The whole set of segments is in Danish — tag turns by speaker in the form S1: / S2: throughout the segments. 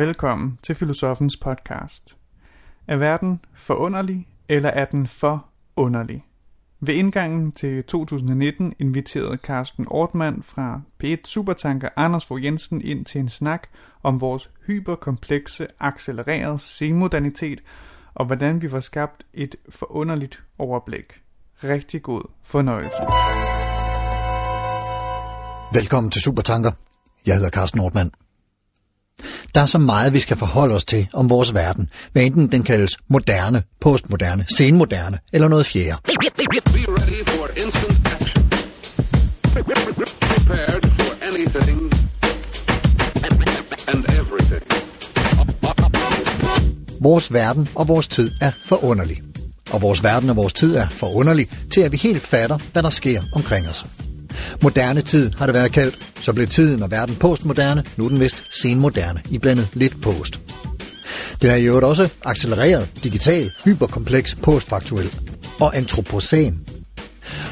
S1: Velkommen til Filosofens podcast. Er verden forunderlig, eller er den for underlig? Ved indgangen til 2019 inviterede Carsten Ortmann fra P1 Supertanker Anders Fogh Jensen ind til en snak om vores hyperkomplekse, accelererede semodernitet og hvordan vi får skabt et forunderligt overblik. Rigtig god fornøjelse.
S2: Velkommen til Supertanker. Jeg hedder Carsten Ortmann. Der er så meget, vi skal forholde os til om vores verden, hvad enten den kaldes moderne, postmoderne, senmoderne eller noget fjerde. Vores verden og vores tid er forunderlig. Og vores verden og vores tid er forunderlig til, at vi helt fatter, hvad der sker omkring os. Moderne tid har det været kaldt, så blev tiden og verden postmoderne, nu er den vist senmoderne, i blandet lidt post. Den er i øvrigt også accelereret, digital, hyperkompleks, postfaktuel og antropocen.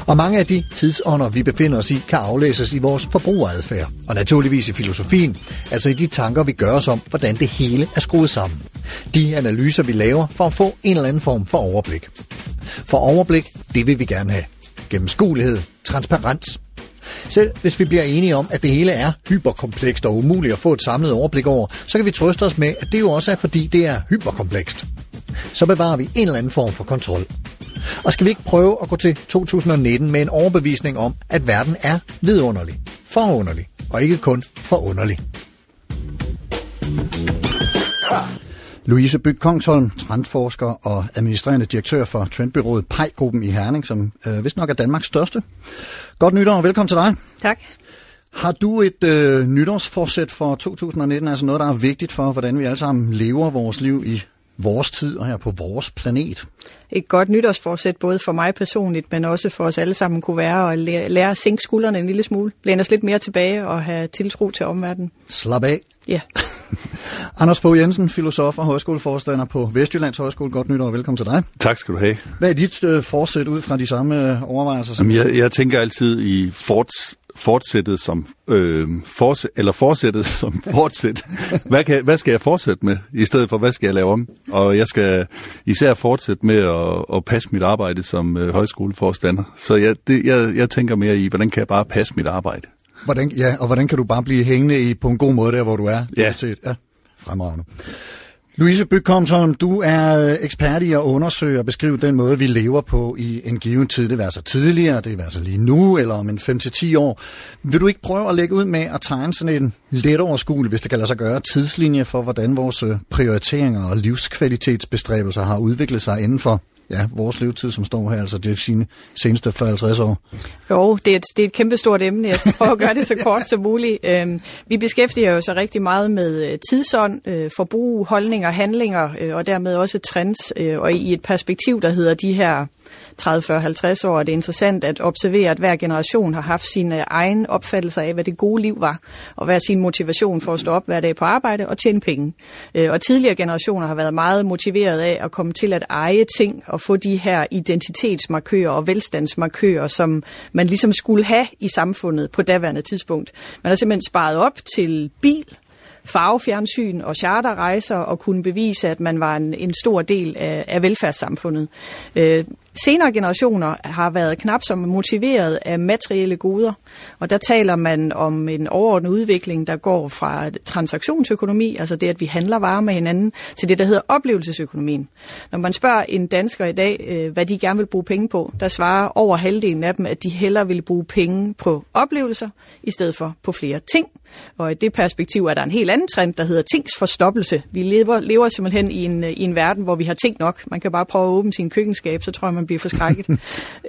S2: Og mange af de tidsånder, vi befinder os i, kan aflæses i vores forbrugeradfærd, og naturligvis i filosofien, altså i de tanker, vi gør os om, hvordan det hele er skruet sammen. De analyser, vi laver for at få en eller anden form for overblik. For overblik, det vil vi gerne have. Gennemskuelighed, transparens. Selv hvis vi bliver enige om, at det hele er hyperkomplekst og umuligt at få et samlet overblik over, så kan vi trøste os med, at det jo også er fordi, det er hyperkomplekst. Så bevarer vi en eller anden form for kontrol. Og skal vi ikke prøve at gå til 2019 med en overbevisning om, at verden er vidunderlig, forunderlig og ikke kun forunderlig. Louise Byg Kongsholm, trendforsker og administrerende direktør for trendbyrået Pej-gruppen i Herning, som øh, vist nok er Danmarks største. Godt nytår og velkommen til dig.
S3: Tak.
S2: Har du et øh, nytårsforsæt for 2019, altså noget, der er vigtigt for, hvordan vi alle sammen lever vores liv i vores tid og her på vores planet?
S3: Et godt nytårsforsæt både for mig personligt, men også for os alle sammen kunne være at lære, lære at sænke skuldrene en lille smule. Læne os lidt mere tilbage og have tiltro til omverdenen.
S2: Slap af.
S3: Ja.
S2: Anders Fogh Jensen, filosof og højskoleforstander på Vestjyllands Højskole. Godt nytår og velkommen til dig.
S4: Tak skal du have.
S2: Hvad er dit øh, forsæt ud fra de samme øh, overvejelser? Som
S4: Jamen, jeg, jeg tænker altid i forts, fortsættet som øh, forts, eller fortsættet som fortsæt. Hvad, kan, hvad skal jeg fortsætte med, i stedet for hvad skal jeg lave om? Og jeg skal især fortsætte med at, at passe mit arbejde som øh, højskoleforstander. Så jeg, det, jeg, jeg tænker mere i, hvordan kan jeg bare passe mit arbejde?
S2: Hvordan, ja, og hvordan kan du bare blive hængende i, på en god måde der, hvor du er?
S4: Ja.
S2: Set? ja. Fremragende. Louise Bygkomsholm, du er øh, ekspert i at undersøge og beskrive den måde, vi lever på i en given tid. Det vil altså tidligere, det vil altså lige nu, eller om en 5-10 år. Vil du ikke prøve at lægge ud med at tegne sådan en let overskuelig, hvis det kan lade sig gøre, tidslinje for, hvordan vores øh, prioriteringer og livskvalitetsbestræbelser har udviklet sig inden for ja, vores levetid, som står her, altså det er sine seneste 50 år?
S3: Jo, det er, et, det er et kæmpestort emne. Jeg skal prøve at gøre det så kort som muligt. Øhm, vi beskæftiger jo så rigtig meget med øh, tidsånd, øh, forbrug, holdninger, handlinger øh, og dermed også trends. Øh, og i et perspektiv, der hedder de her 30, 40, 50 år, er det interessant at observere, at hver generation har haft sine egen opfattelser af, hvad det gode liv var, og hvad sin motivation for at stå op hver dag på arbejde og tjene penge. Øh, og tidligere generationer har været meget motiveret af at komme til at eje ting og få de her identitetsmarkører og velstandsmarkører, som man ligesom skulle have i samfundet på daværende tidspunkt. Man har simpelthen sparet op til bil, farvefjernsyn og charterrejser og kunne bevise, at man var en, en stor del af, af velfærdssamfundet. Øh, senere generationer har været knap så motiveret af materielle goder, og der taler man om en overordnet udvikling, der går fra transaktionsøkonomi, altså det, at vi handler varer med hinanden, til det, der hedder oplevelsesøkonomien. Når man spørger en dansker i dag, øh, hvad de gerne vil bruge penge på, der svarer over halvdelen af dem, at de hellere vil bruge penge på oplevelser, i stedet for på flere ting. Og i det perspektiv er der en helt anden trend, der hedder tingsforstoppelse. Vi lever, lever simpelthen i en, øh, i en verden, hvor vi har ting nok. Man kan bare prøve at åbne sin køkkenskab, så tror jeg, man bliver forskrækket.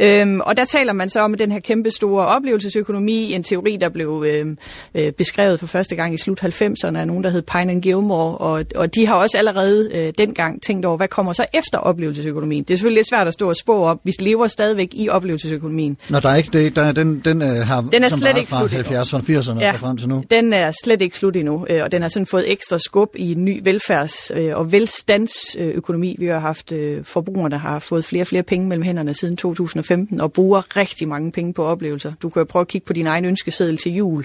S3: øhm, og der taler man så om den her kæmpe store oplevelsesøkonomi, en teori, der blev øh, øh, beskrevet for første gang i slut 90'erne af nogen, der hed Pine and Gilmore, og, og de har også allerede øh, dengang tænkt over, hvad kommer så efter oplevelsesøkonomien. Det er selvfølgelig lidt svært at stå og spå op. Vi lever stadigvæk i oplevelsesøkonomien.
S2: Nå, der er ikke det, der, den, den, øh, har
S3: Den er slet ikke
S2: fra
S3: slut endnu.
S2: 70'erne og 80'erne
S3: Ja.
S2: og frem til nu.
S3: Den er slet ikke slut endnu, øh, og den har sådan fået ekstra skub i en ny velfærds- øh, og velstandsøkonomi. Vi har haft øh, forbrugere, der har fået flere og flere penge mellem hænderne siden 2015 og bruger rigtig mange penge på oplevelser. Du kan jo prøve at kigge på din egen ønskeseddel til jul.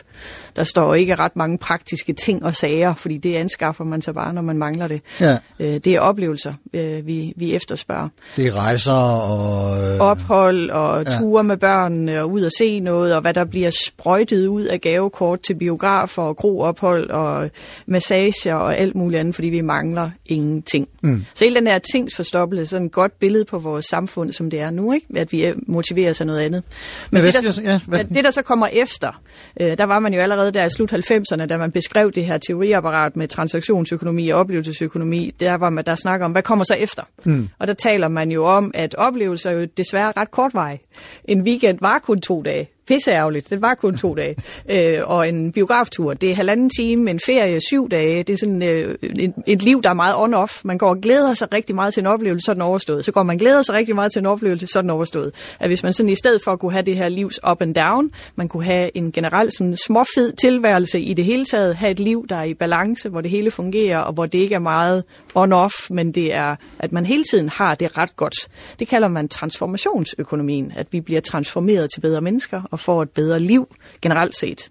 S3: Der står ikke ret mange praktiske ting og sager, fordi det anskaffer man så bare, når man mangler det.
S2: Ja.
S3: Øh, det er oplevelser, øh, vi, vi efterspørger.
S2: Det er rejser og... Øh,
S3: Ophold og ture med børnene og ud og se noget, og hvad der bliver sprøjtet ud af gavekort til biografer og groophold og massager og alt muligt andet, fordi vi mangler ingenting. Mm. Så hele den her tingsforstoppelse er sådan et godt billede på vores samfund, som det er nu, ikke? at vi øh, motiverer sig noget andet.
S2: Men hvad
S3: det, der,
S2: siger- ja, hvad-
S3: det, der så kommer efter, øh, der var man jo allerede der i slut 90'erne, da man beskrev det her teoriapparat med transaktionsøkonomi og oplevelsesøkonomi, der var man der snakker om, hvad kommer så efter? Mm. Og der taler man jo om, at oplevelser er jo desværre ret kortvarige. En weekend var kun to dage pisseærgerligt. det var kun to dage. Øh, og en biograftur, det er halvanden time, en ferie syv dage. Det er sådan øh, et, et liv, der er meget on-off. Man går og glæder sig rigtig meget til en oplevelse, så er den overstået. Så går man og glæder sig rigtig meget til en oplevelse, så er den overstået. At hvis man sådan i stedet for at kunne have det her livs up and down, man kunne have en generelt sådan småfed tilværelse i det hele taget, have et liv, der er i balance, hvor det hele fungerer, og hvor det ikke er meget on-off, men det er, at man hele tiden har det ret godt. Det kalder man transformationsøkonomien, at vi bliver transformeret til bedre mennesker og får et bedre liv generelt set.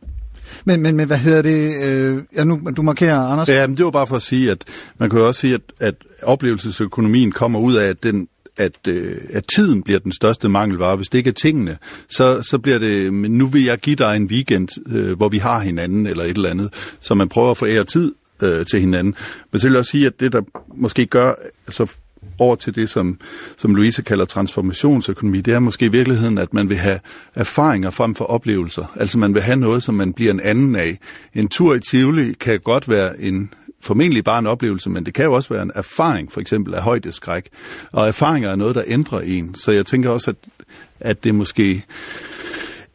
S2: men, men, men hvad hedder det? Øh, ja, nu, du markerer, Anders.
S4: Ja, men det var bare for at sige, at man kan jo også sige, at, at oplevelsesøkonomien kommer ud af, at den at, øh, at tiden bliver den største mangelvare. Hvis det ikke er tingene, så, så bliver det, men nu vil jeg give dig en weekend, øh, hvor vi har hinanden eller et eller andet, så man prøver at forære tid øh, til hinanden. Men så vil jeg også sige, at det der måske gør, altså over til det, som, som Louise kalder transformationsøkonomi, det er måske i virkeligheden, at man vil have erfaringer frem for oplevelser. Altså man vil have noget, som man bliver en anden af. En tur i Tivoli kan godt være en formentlig bare en oplevelse, men det kan jo også være en erfaring, for eksempel af højdeskræk. Og erfaringer er noget, der ændrer en. Så jeg tænker også, at, at det måske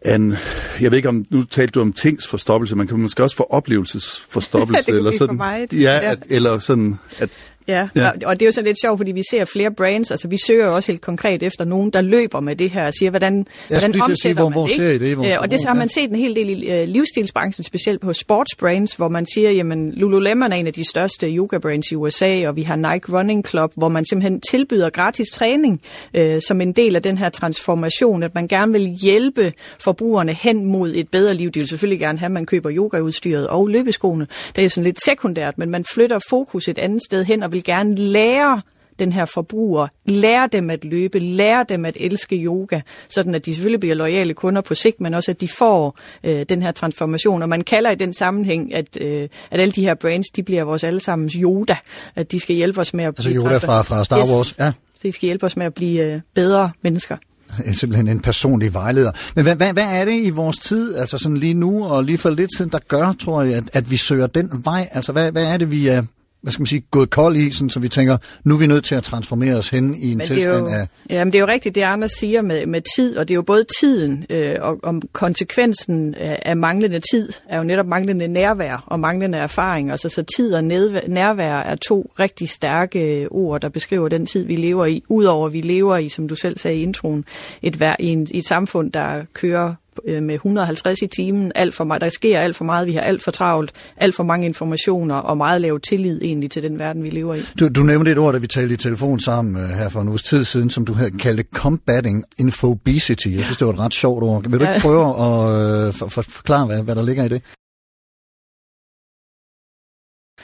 S4: en, jeg ved ikke om, nu talte du om tingsforstoppelse, man kan måske også få oplevelsesforstoppelse.
S3: Det kunne
S4: eller
S3: blive for
S4: sådan,
S3: meget.
S4: Ja,
S3: Ja.
S4: At, eller sådan, at
S3: Ja,
S4: Ja.
S3: ja. Og, og det er jo sådan lidt sjovt, fordi vi ser flere brands, altså vi søger jo også helt konkret efter nogen, der løber med det her og siger, hvordan, hvordan
S2: lige til at sige,
S3: omsætter
S2: hvor-
S3: man
S2: hvor
S3: det,
S2: ser I det i vores
S3: Øh, Og det så har man set en hel del i øh, livsstilsbranchen, specielt på sportsbrands, hvor man siger, jamen Lululemon er en af de største yoga-brands i USA, og vi har Nike Running Club, hvor man simpelthen tilbyder gratis træning øh, som en del af den her transformation, at man gerne vil hjælpe forbrugerne hen mod et bedre liv. De vil selvfølgelig gerne have, at man køber yogaudstyret og løbeskoene. Det er jo sådan lidt sekundært, men man flytter fokus et andet sted hen og vil gerne lære den her forbruger, lære dem at løbe, lære dem at elske yoga, sådan at de selvfølgelig bliver loyale kunder på sigt, men også at de får øh, den her transformation. Og man kalder i den sammenhæng, at, øh, at alle de her brands, de bliver vores allesammens Yoda, at de skal hjælpe os med at
S2: Altså
S3: blive
S2: Yoda
S3: transfer-
S2: fra, fra Star
S3: Yes.
S2: Wars. Ja.
S3: De skal hjælpe os med at blive øh, bedre mennesker.
S2: er simpelthen en personlig vejleder. Men hvad, hvad, hvad er det i vores tid, altså sådan lige nu og lige for lidt siden, der gør, tror jeg, at, at vi søger den vej? Altså hvad, hvad er det, vi er hvad skal man sige, gået kold i, sådan, så vi tænker, nu er vi nødt til at transformere os hen i en
S3: Men
S2: tilstand
S3: jo,
S2: af...
S3: Jamen, det er jo rigtigt, det Anders siger med, med tid, og det er jo både tiden øh, og om konsekvensen af, manglende tid, er jo netop manglende nærvær og manglende erfaring. Altså, så tid og nedvær, nærvær er to rigtig stærke ord, der beskriver den tid, vi lever i. Udover at vi lever i, som du selv sagde i introen, et, i et samfund, der kører øh, med 150 i timen, alt for meget, der sker alt for meget, vi har alt for travlt, alt for mange informationer og meget lav tillid egentlig til den verden, vi lever i.
S2: Du, du nævnte et ord, da vi talte i telefon sammen uh, her for en uges tid siden, som du havde kaldt combating infobesity. Jeg synes, det var et ret sjovt ord. Vil du
S3: Ja.
S2: ikke prøve at uh, for, for, forklare, hvad, hvad der ligger i det?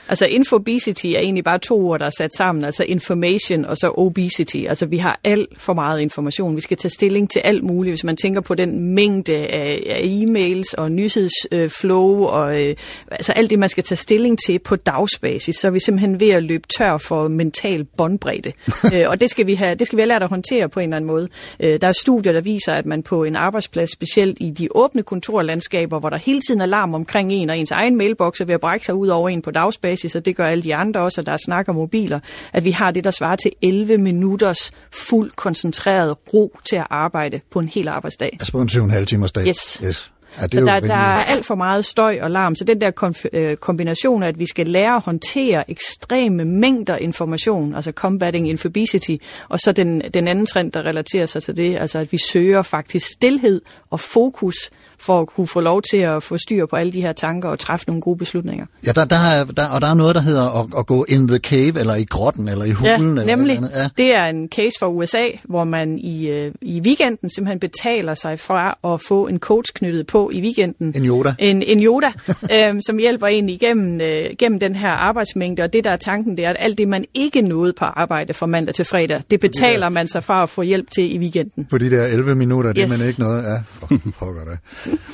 S3: Altså infobesity er egentlig bare to ord, der er sat sammen, altså information og så obesity. Altså vi har alt for meget information. Vi skal tage stilling til alt muligt, hvis man tænker på den mængde af, af e-mails og nyhedsflow og øh, altså alt det, man skal tage stilling til på dagsbasis, så er vi simpelthen ved at løbe tør for mental båndbredde. øh, og det skal, vi have, det skal vi have lært at håndtere på en eller anden måde. Øh, der er studier, der viser, at man på en arbejdsplads, specielt i de åbne kontorlandskaber, hvor der hele tiden er larm omkring en, og ens egen mailbox er ved at brække sig ud over en på dagsbasis, og det gør alle de andre også, og der er snak om mobiler, at vi har det, der svarer til 11 minutters fuld koncentreret ro til at arbejde på en hel arbejdsdag.
S2: Altså på en 7,5 timers dag?
S3: Yes.
S2: yes. Ja, det
S3: Så
S2: er jo
S3: der, der er alt for meget støj og larm. Så den der konf- øh, kombination af, at vi skal lære at håndtere ekstreme mængder information, altså combating infobesity, og så den, den anden trend, der relaterer sig til det, altså at vi søger faktisk stillhed og fokus for at kunne få lov til at få styr på alle de her tanker og træffe nogle gode beslutninger.
S2: Ja, der, der, er, der, og der er noget, der hedder at, at gå in the cave, eller i grotten, eller i hulen.
S3: Ja,
S2: eller
S3: nemlig.
S2: Eller andet.
S3: Det er en case for USA, hvor man i, øh, i weekenden simpelthen betaler sig fra at få en coach knyttet på i weekenden.
S2: En Yoda.
S3: En, en Yoda, øh, som hjælper en igennem øh, gennem den her arbejdsmængde. Og det, der er tanken, det er, at alt det, man ikke nåede på arbejde fra mandag til fredag, det betaler man sig fra at få hjælp til i weekenden.
S2: På de der 11 minutter, yes. det er man ikke noget af. For pokker det.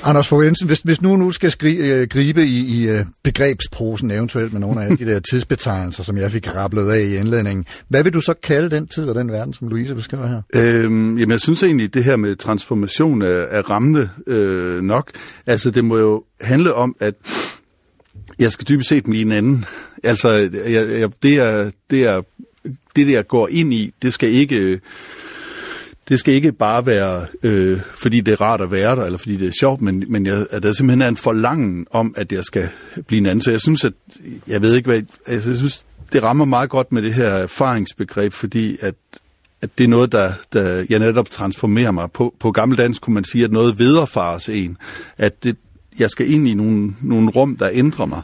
S2: Anders Fogh Jensen, hvis, hvis nu nu skal skri, øh, gribe i, i øh, begrebsprosen eventuelt med nogle af de der tidsbetegnelser, som jeg fik rablet af i indledningen, hvad vil du så kalde den tid og den verden, som Louise beskriver her?
S4: Øhm, jamen, jeg synes egentlig, det her med transformation er, er rammende øh, nok. Altså, det må jo handle om, at jeg skal dybest set blive en anden. Altså, jeg, jeg, det, er, det, er, det, jeg går ind i, det skal ikke... Det skal ikke bare være, øh, fordi det er rart at være der, eller fordi det er sjovt, men, men jeg, at der simpelthen er en forlangen om, at jeg skal blive en anden. Så jeg synes, at jeg ved ikke, hvad... Altså, jeg synes, det rammer meget godt med det her erfaringsbegreb, fordi at, at det er noget, der, der jeg netop transformerer mig. På, på gammeldansk kunne man sige, at noget vederfares en. At det, jeg skal ind i nogle, nogle rum, der ændrer mig.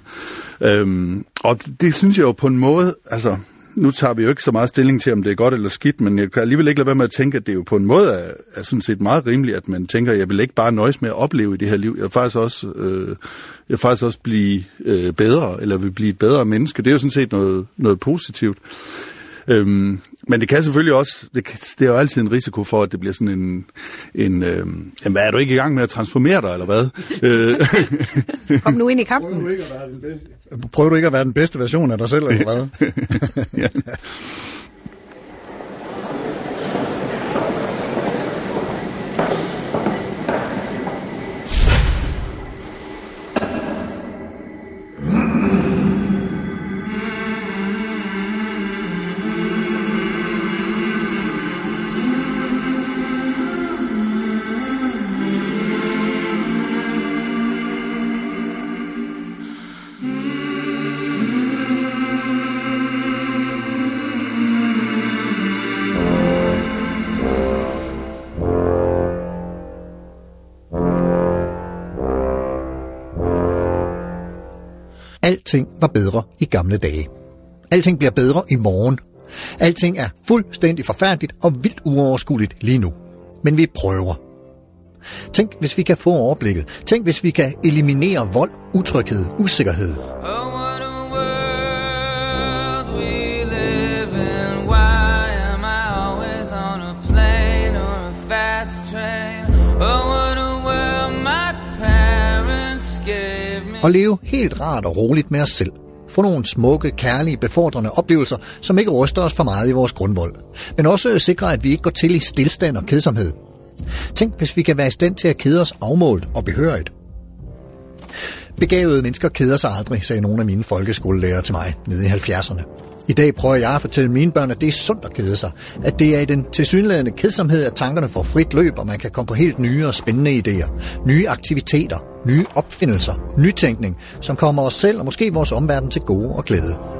S4: Øhm, og det synes jeg jo på en måde, altså nu tager vi jo ikke så meget stilling til, om det er godt eller skidt, men jeg kan alligevel ikke lade være med at tænke, at det jo på en måde er, er sådan set meget rimeligt, at man tænker, at jeg vil ikke bare nøjes med at opleve i det her liv. Jeg vil faktisk også, øh, jeg vil faktisk også blive øh, bedre, eller vil blive et bedre menneske. Det er jo sådan set noget, noget positivt. Øhm, men det kan selvfølgelig også, det, kan, det er jo altid en risiko for, at det bliver sådan en, en øh, jamen, hvad er du ikke i gang med at transformere dig, eller hvad? Øh,
S3: Kom nu ind i kampen.
S2: Prøver du ikke at være den bedste version af dig selv, eller hvad?
S4: ja.
S2: Alting var bedre i gamle dage. Alting bliver bedre i morgen. Alting er fuldstændig forfærdeligt og vildt uoverskueligt lige nu. Men vi prøver. Tænk, hvis vi kan få overblikket. Tænk, hvis vi kan eliminere vold, utryghed, usikkerhed.
S5: Oh,
S2: Og leve helt rart og roligt med os selv. Få nogle smukke, kærlige, befordrende oplevelser, som ikke ryster os for meget i vores grundvold. Men også sikre, at vi ikke går til i stillstand og kedsomhed. Tænk, hvis vi kan være i stand til at kede os afmålt og behørigt. Begavede mennesker keder sig aldrig, sagde nogle af mine folkeskolelærere til mig nede i 70'erne. I dag prøver jeg at fortælle mine børn, at det er sundt at kede sig. At det er i den tilsyneladende kedsomhed, at tankerne får frit løb, og man kan komme på helt nye og spændende idéer. Nye aktiviteter, nye opfindelser, nytænkning, som kommer os selv og måske vores omverden til gode og glæde.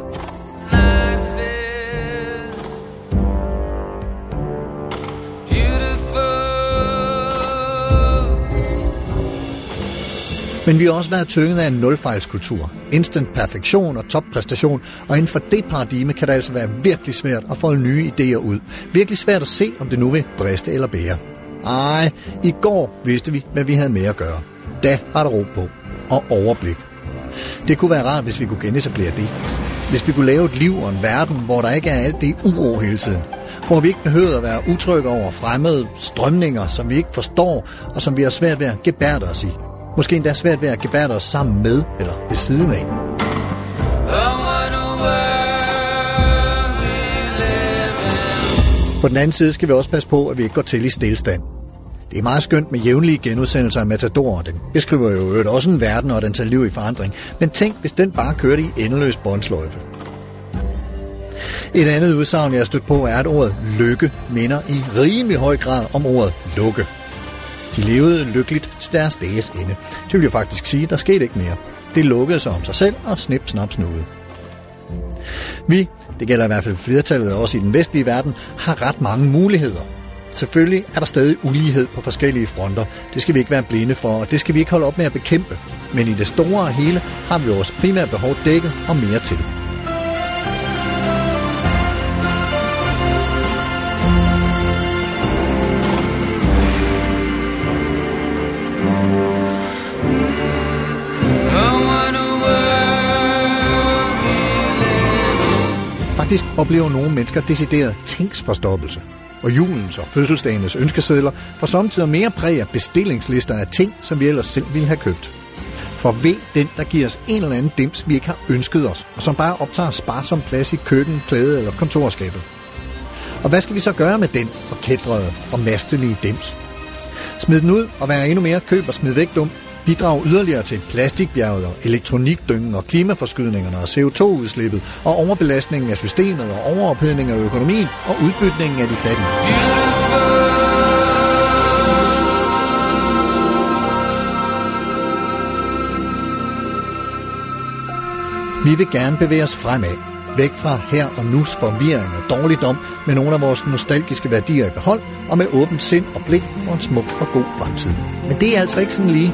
S2: Men vi har også været tynget af en nulfejlskultur. Instant perfektion og toppræstation, og inden for det paradigme kan det altså være virkelig svært at folde nye idéer ud. Virkelig svært at se, om det nu vil briste eller bære. Ej, i går vidste vi, hvad vi havde med at gøre. Da var der ro på. Og overblik. Det kunne være rart, hvis vi kunne genetablere det. Hvis vi kunne lave et liv og en verden, hvor der ikke er alt det uro hele tiden. Hvor vi ikke behøver at være utrygge over fremmede strømninger, som vi ikke forstår, og som vi har svært ved at gebærde os i. Måske endda svært ved at gebære os sammen med eller ved siden af. På den anden side skal vi også passe på, at vi ikke går til i stillestand. Det er meget skønt med jævnlige genudsendelser af Matador. Den beskriver jo øvrigt også en verden og den tager liv i forandring. Men tænk, hvis den bare kørte i endeløs båndsløjfe. Et andet udsagn, jeg har stødt på, er, at ordet lykke minder i rimelig høj grad om ordet lukke. De levede lykkeligt til deres dages ende. Det vil jo faktisk sige, der skete ikke mere. Det lukkede sig om sig selv og snip, snap, snude. Vi, det gælder i hvert fald flertallet af os i den vestlige verden, har ret mange muligheder. Selvfølgelig er der stadig ulighed på forskellige fronter. Det skal vi ikke være blinde for, og det skal vi ikke holde op med at bekæmpe. Men i det store og hele har vi vores primære behov dækket og mere til. Faktisk oplever nogle mennesker decideret tingsforstoppelse. Og julens og fødselsdagenes ønskesedler får samtidig mere præg af bestillingslister af ting, som vi ellers selv ville have købt. For ved den, der giver os en eller anden dims, vi ikke har ønsket os, og som bare optager sparsom plads i køkken, klæde eller kontorskabet. Og hvad skal vi så gøre med den forkædrede, formastelige dims? Smid den ud og vær endnu mere køb og smid væk dum. Bidrag yderligere til plastikbjerget og elektronikdyngen og klimaforskydningerne og CO2-udslippet og overbelastningen af systemet og overophedning af økonomien og udbytningen af de fattige. Vi vil gerne bevæge os fremad, væk fra her og nus forvirring og dårligdom med nogle af vores nostalgiske værdier i behold og med åbent sind og blik for en smuk og god fremtid. Men det er altså ikke sådan lige.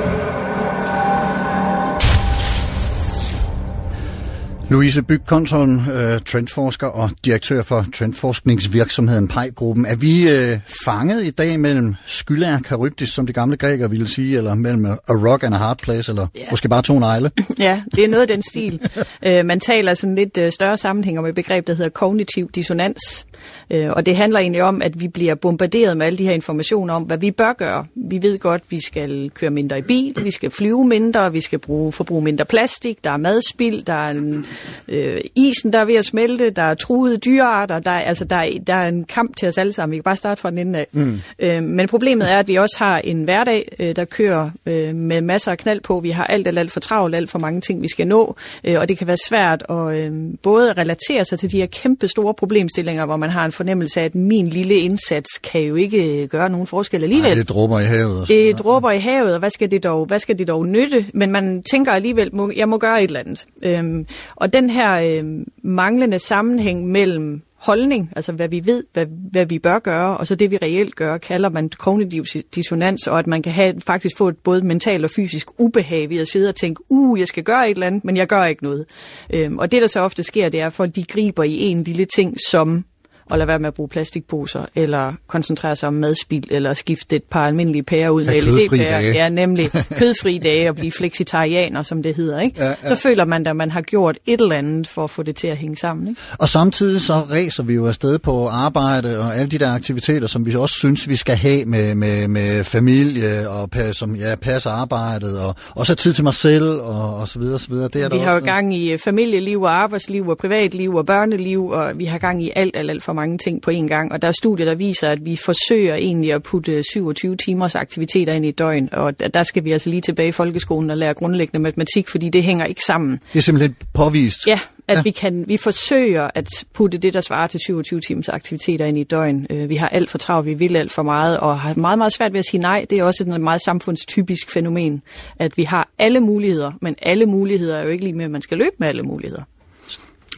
S2: Louise Byg Konton, øh, trendforsker og direktør for trendforskningsvirksomheden PEI-gruppen. Er vi øh, fanget i dag mellem Skylla og Charybdis, som de gamle grækere ville sige, eller mellem a rock and a hard place, eller
S3: Ja.
S2: måske bare to negle?
S3: Ja, det er noget af den stil. Øh, man taler sådan lidt øh, større sammenhæng om et begreb, der hedder kognitiv dissonans. Øh, og det handler egentlig om, at vi bliver bombarderet med alle de her informationer om, hvad vi bør gøre. Vi ved godt, at vi skal køre mindre i bil, vi skal flyve mindre, vi skal bruge, forbruge mindre plastik, der er madspild, der er en, øh, isen, der er ved at smelte, der er truede dyrearter, der er, altså, der, er, der er en kamp til os alle sammen. Vi kan bare starte fra den ende af. Mm. Øh, men problemet er, at vi også har en hverdag, øh, der kører øh, med masser af knald på. Vi har alt, alt, alt for travlt, alt for mange ting, vi skal nå, øh, og det kan være svært at øh, både relatere sig til de her kæmpe store problemstillinger, hvor man har en fornemmelse af, at min lille indsats kan jo ikke øh, gøre nogen forskel alligevel.
S2: Ej, det dråber i havet. Og sådan
S3: Det dråber i havet, og hvad skal det dog, hvad skal det dog nytte? Men man tænker alligevel, må, jeg må gøre et eller andet. Øhm, og den her øhm, manglende sammenhæng mellem holdning, altså hvad vi ved, hvad, hvad vi bør gøre, og så det vi reelt gør, kalder man kognitiv dissonans, og at man kan have, faktisk få et både mentalt og fysisk ubehag ved at sidde og tænke, uh, jeg skal gøre et eller andet, men jeg gør ikke noget. Øhm, og det, der så ofte sker, det er, at folk de griber i en lille ting, som og lade være med at bruge plastikposer, eller koncentrere sig om madspil, eller skifte et par almindelige pærer ud med LED-pærer. Ja, nemlig kødfri dage og blive fleksitarianer, som det hedder. Ikke?
S2: Ja, ja.
S3: Så føler man, at man har gjort et eller andet for at få det til at hænge sammen. Ikke?
S2: Og samtidig så ræser vi jo afsted på arbejde og alle de der aktiviteter, som vi også synes, vi skal have med, med, med familie og som ja, passe arbejdet og også tid til mig selv og, og så videre, så videre. Det er
S3: Vi
S2: der
S3: har jo
S2: også,
S3: gang i familieliv og arbejdsliv og privatliv og børneliv, og vi har gang i alt, alt, alt for mange ting på én gang. Og der er studier, der viser, at vi forsøger egentlig at putte 27 timers aktiviteter ind i døgn, og der- skal vi altså lige tilbage i folkeskolen og lære grundlæggende matematik, fordi det hænger ikke sammen.
S2: Det er simpelthen påvist.
S3: Ja, at
S2: Ja.
S3: vi kan vi forsøger at putte det, der svarer til 27 timers aktiviteter ind i døgn. Øh, Vi har alt for travlt, vi vil alt for meget, og har meget, meget svært ved at sige nej. Det er også et meget samfundstypisk fænomen, at vi har alle muligheder, men alle muligheder er jo ikke lige med, at man skal løbe med alle muligheder.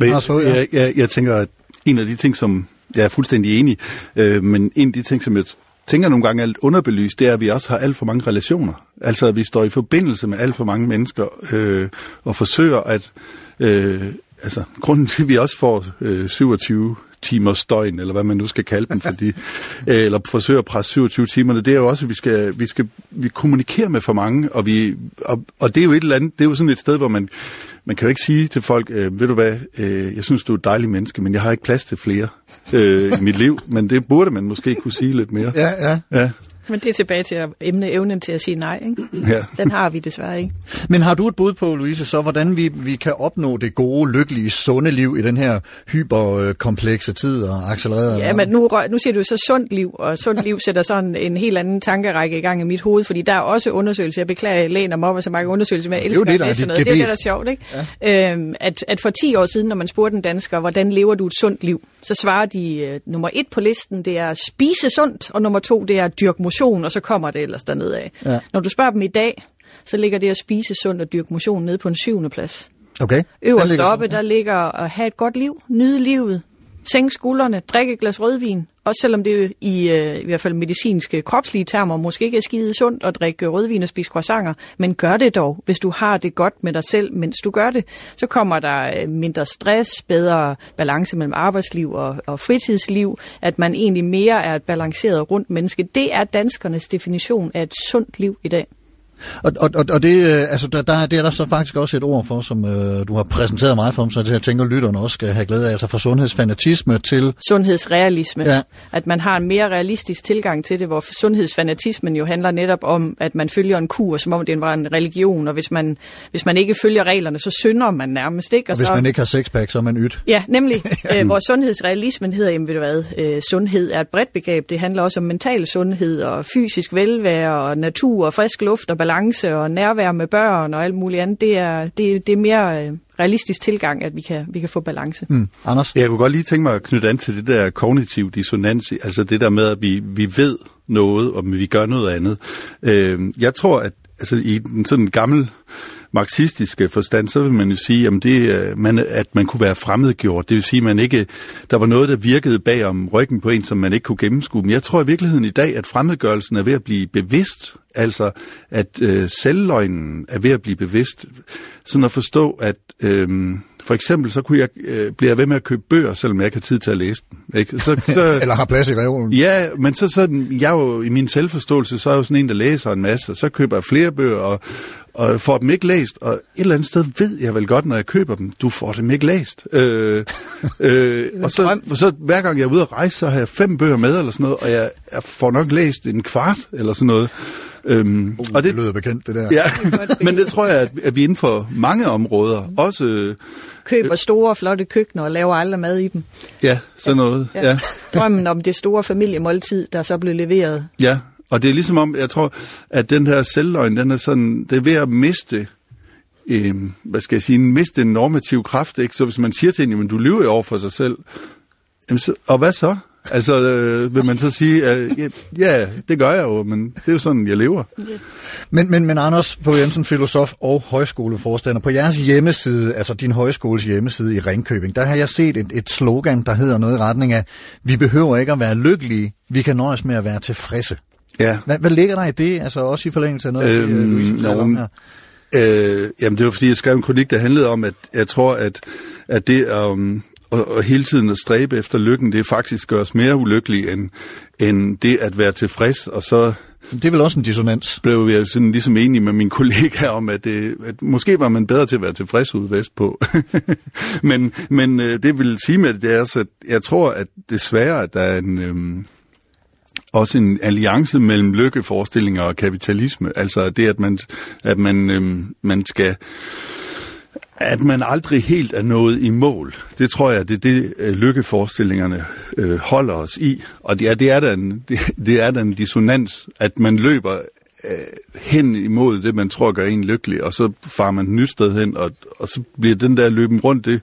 S2: Ja.
S4: jeg, jeg, jeg tænker, at en af de ting, som jeg er fuldstændig enig, øh, men en af de ting, som jeg tænker nogle gange er lidt underbelyst, det er, at vi også har alt for mange relationer. Altså, at vi står i forbindelse med alt for mange mennesker øh, og forsøger at... Øh, altså, grunden til, at vi også får øh, 27 timers støjen, eller hvad man nu skal kalde dem, fordi, øh, eller forsøger at presse 27 timerne, det er jo også, at vi skal, vi skal vi kommunikerer med for mange, og, vi, og, og det er jo et eller andet, det er jo sådan et sted, hvor man, man kan jo ikke sige til folk, øh, ved du hvad, øh, jeg synes, du er et dejligt menneske, men jeg har ikke plads til flere øh, i mit liv, men det burde man måske kunne sige lidt mere.
S2: Ja, ja.
S4: ja.
S3: Men det er tilbage til at emne evnen til at sige nej. Ikke?
S4: Ja.
S3: Den har vi desværre ikke.
S2: Men har du et bud på, Louise, så hvordan vi, vi kan opnå det gode, lykkelige, sunde liv i den her hyperkomplekse tid og accelererede
S3: Ja, men nu, nu siger du så sundt liv, og sundt liv sætter sådan en helt anden tankerække i gang i mit hoved, fordi der er også undersøgelser. Jeg beklager, jeg læner mig op af så mange undersøgelser, men jeg
S2: er
S3: elsker
S2: det, der
S3: at
S2: er dit
S3: noget. Det er jo det, der er sjovt, ikke? Ja. Øhm, at, at for 10 år siden, når man spurgte en dansker, hvordan lever du et sundt liv, så svarer de, øh, nummer et på listen, det er at spise sundt, og nummer to, det er dyrke motion, og så kommer det ellers dernede af.
S2: Ja.
S3: Når du spørger dem i dag, så ligger det at spise sundt og dyrke motion nede på en syvende plads.
S2: Okay.
S3: Øverst
S2: ligger
S3: oppe,
S2: sådan.
S3: der ligger at have et godt liv, nyde livet, sænke skuldrene, drikke et glas rødvin. Også selvom det i, øh, i hvert fald medicinske kropslige termer måske ikke er skide sundt at drikke rødvin og spise croissanter, men gør det dog, hvis du har det godt med dig selv, mens du gør det. Så kommer der øh, mindre stress, bedre balance mellem arbejdsliv og, og fritidsliv, at man egentlig mere er et balanceret rundt menneske. Det er danskernes definition af et sundt liv i dag.
S2: Og, og, og, og det, øh, altså, der, der, det er der så faktisk også et ord for, som øh, du har præsenteret mig for, så jeg tænker, at lytterne også skal have glæde af, altså fra sundhedsfanatisme til...
S3: sundhedsrealisme.
S2: Ja.
S3: At man har en mere realistisk tilgang til det, hvor sundhedsfanatismen jo handler netop om, at man følger en kur, som om det var en religion, og hvis man, hvis man ikke følger reglerne, så synder man nærmest. Ikke?
S2: Og hvis
S3: så,
S2: man ikke har sexpack, så er man ydt.
S3: Ja, nemlig. øh, hvor sundhedsrealismen hedder, jamen ved du hvad, øh, sundhed er et bredt begreb. Det handler også om mental sundhed og fysisk velvære og natur og frisk luft og balance og nærvær med børn og alt muligt andet. Det er, det, det er mere øh, realistisk tilgang, at vi kan, vi kan få balance.
S2: Mm. Anders?
S4: Jeg kunne godt lige tænke mig at knytte an til det der kognitiv dissonans, altså det der med, at vi, vi ved noget, og vi gør noget andet. Øh, jeg tror, at altså, i den sådan gammel marxistiske forstand, så vil man jo sige, jamen det, øh, man, at man kunne være fremmedgjort. Det vil sige, at man ikke, der var noget, der virkede bag om ryggen på en, som man ikke kunne gennemskue. Men jeg tror i virkeligheden i dag, at fremmedgørelsen er ved at blive bevidst. Altså, at øh, selvløgnen er ved at blive bevidst. Sådan at forstå, at øh, for eksempel, så kunne jeg, øh, blive jeg ved med at købe bøger, selvom jeg ikke har tid til at læse dem. Ikke? Så, så,
S2: Eller har plads i reolen.
S4: Ja, men så sådan, jeg er jo i min selvforståelse, så er jeg jo sådan en, der læser en masse, og så køber jeg flere bøger, og, og får dem ikke læst, og et eller andet sted ved jeg vel godt, når jeg køber dem, du får dem ikke læst. Øh, øh, og så,
S3: drøm.
S4: så hver gang jeg er ude at rejse, så har jeg fem bøger med, eller sådan noget, og jeg, jeg får nok læst en kvart, eller sådan noget. Øhm,
S2: Uh, og det, det lyder bekendt, det der.
S4: Ja, men det tror jeg, at, at vi inden for mange områder, også, øh,
S3: Køber store, flotte køkkener og laver aldrig mad i dem.
S4: ja, sådan noget, ja. ja.
S3: Drømmen om det store familiemåltid, der så blev leveret.
S4: Ja, og det er ligesom om, jeg tror, at den her selvløgn, den er sådan, det er ved at miste, øh, hvad skal jeg sige, miste en normativ kraft, ikke? Så hvis man siger til en, jamen du lyver jo over for sig selv, jamen, så, og hvad så? Altså, øh, vil man så sige, øh, ja, ja, det gør jeg jo, men det er jo sådan, jeg lever.
S2: Men, men, men Anders Fogh Jensen, filosof og højskoleforstander, på jeres hjemmeside, altså din højskoles hjemmeside i Ringkøbing, der har jeg set et, et slogan, der hedder noget i retning af, vi behøver ikke at være lykkelige, vi kan nøjes med at være tilfredse.
S4: Ja.
S2: Hvad, hvad ligger der i det, altså også i forlængelse af noget, øhm,
S4: Øhm,
S2: Louise fortæller om her?
S4: Øh, jamen, det var fordi, jeg skrev en kronik, der handlede om, at jeg tror, at, at det um, og, og hele tiden at stræbe efter lykken, det faktisk gør os mere ulykkelige, end, end det at være tilfreds. Og så
S2: Det er vel også en dissonans.
S4: blev jeg sådan ligesom enig med min kollega om, at, det, at måske var man bedre til at være tilfreds ude vestpå. men men øh, det vil sige med det, det er også, at jeg tror, at desværre, at der er en... Øhm, også en alliance mellem lykkeforestillinger og kapitalisme. Altså det, at man, at man, øhm, man skal at man aldrig helt er nået i mål. Det tror jeg, det er det, øh, lykkeforestillingerne øh, holder os i. Og det er, det, er der en, det, det er der en dissonans, at man løber øh, hen imod det, man tror gør en lykkelig, og så farer man et nyt sted hen, og, og så bliver den der løben rundt. Det,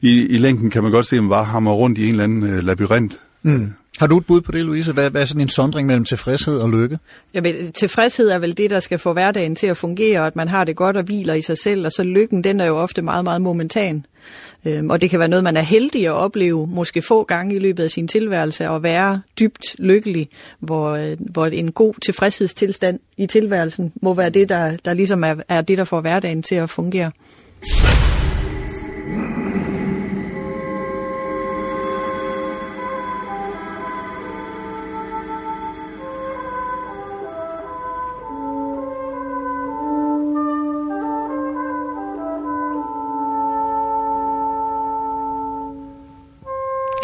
S4: i, I længden kan man godt se, at man bare hammer rundt i en eller anden øh, labyrint.
S2: Mm. Har du et bud på det, Louise? Hvad, hvad er sådan en sondring mellem tilfredshed og lykke?
S3: Jeg tilfredshed er vel det, der skal få hverdagen til at fungere, og at man har det godt og hviler i sig selv, og så lykken, den er jo ofte meget, meget momentan. Øhm, og det kan være noget, man er heldig at opleve, måske få gange i løbet af sin tilværelse, og være dybt lykkelig, hvor, øh, hvor en god tilfredshedstilstand i tilværelsen må være det, der, der ligesom er, er det, der får hverdagen til at fungere.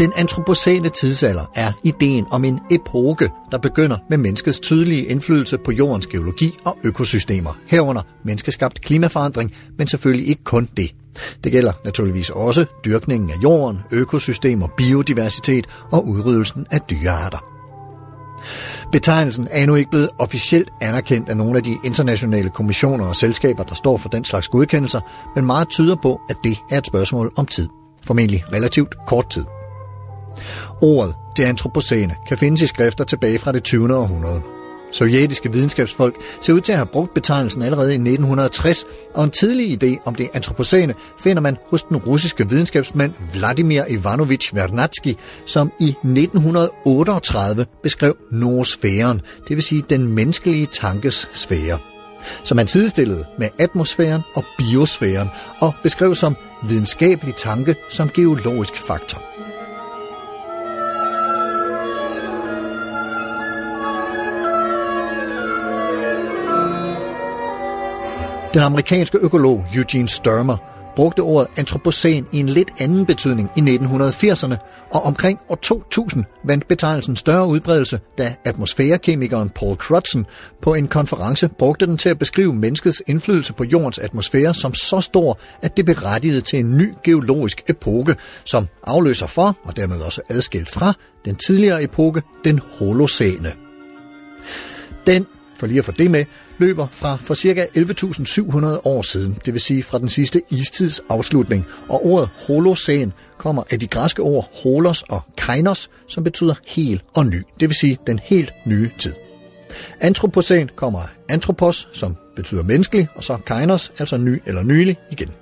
S2: Den antropocene tidsalder er ideen om en epoke, der begynder med menneskets tydelige indflydelse på jordens geologi og økosystemer, herunder menneskeskabt klimaforandring, men selvfølgelig ikke kun det. Det gælder naturligvis også dyrkningen af jorden, økosystemer, biodiversitet og udryddelsen af dyrearter. Betegnelsen er endnu ikke blevet officielt anerkendt af nogle af de internationale kommissioner og selskaber, der står for den slags godkendelser, men meget tyder på, at det er et spørgsmål om tid. Formentlig relativt kort tid. Ordet det antropocene kan findes i skrifter tilbage fra det 20. århundrede. Sovjetiske videnskabsfolk ser ud til at have brugt betegnelsen allerede i 1960, og en tidlig idé om det antropocene finder man hos den russiske videnskabsmand Vladimir Ivanovich Vernadsky, som i 1938 beskrev noosfæren, det vil sige den menneskelige tankes sfære som han sidestillede med atmosfæren og biosfæren og beskrev som videnskabelig tanke som geologisk faktor. Den amerikanske økolog Eugene Sturmer brugte ordet antropocen i en lidt anden betydning i 1980'erne, og omkring år 2000 vandt betegnelsen større udbredelse, da atmosfærekemikeren Paul Crutzen på en konference brugte den til at beskrive menneskets indflydelse på jordens atmosfære som så stor, at det berettigede til en ny geologisk epoke, som afløser for, og dermed også adskilt fra, den tidligere epoke, den holocene. Den, for lige at få det med, løber fra for ca. 11.700 år siden, det vil sige fra den sidste istids afslutning, og ordet holocen kommer af de græske ord holos og kainos, som betyder hel og ny, det vil sige den helt nye tid. Antropocen kommer af antropos, som betyder menneskelig, og så kainos, altså ny eller nylig igen.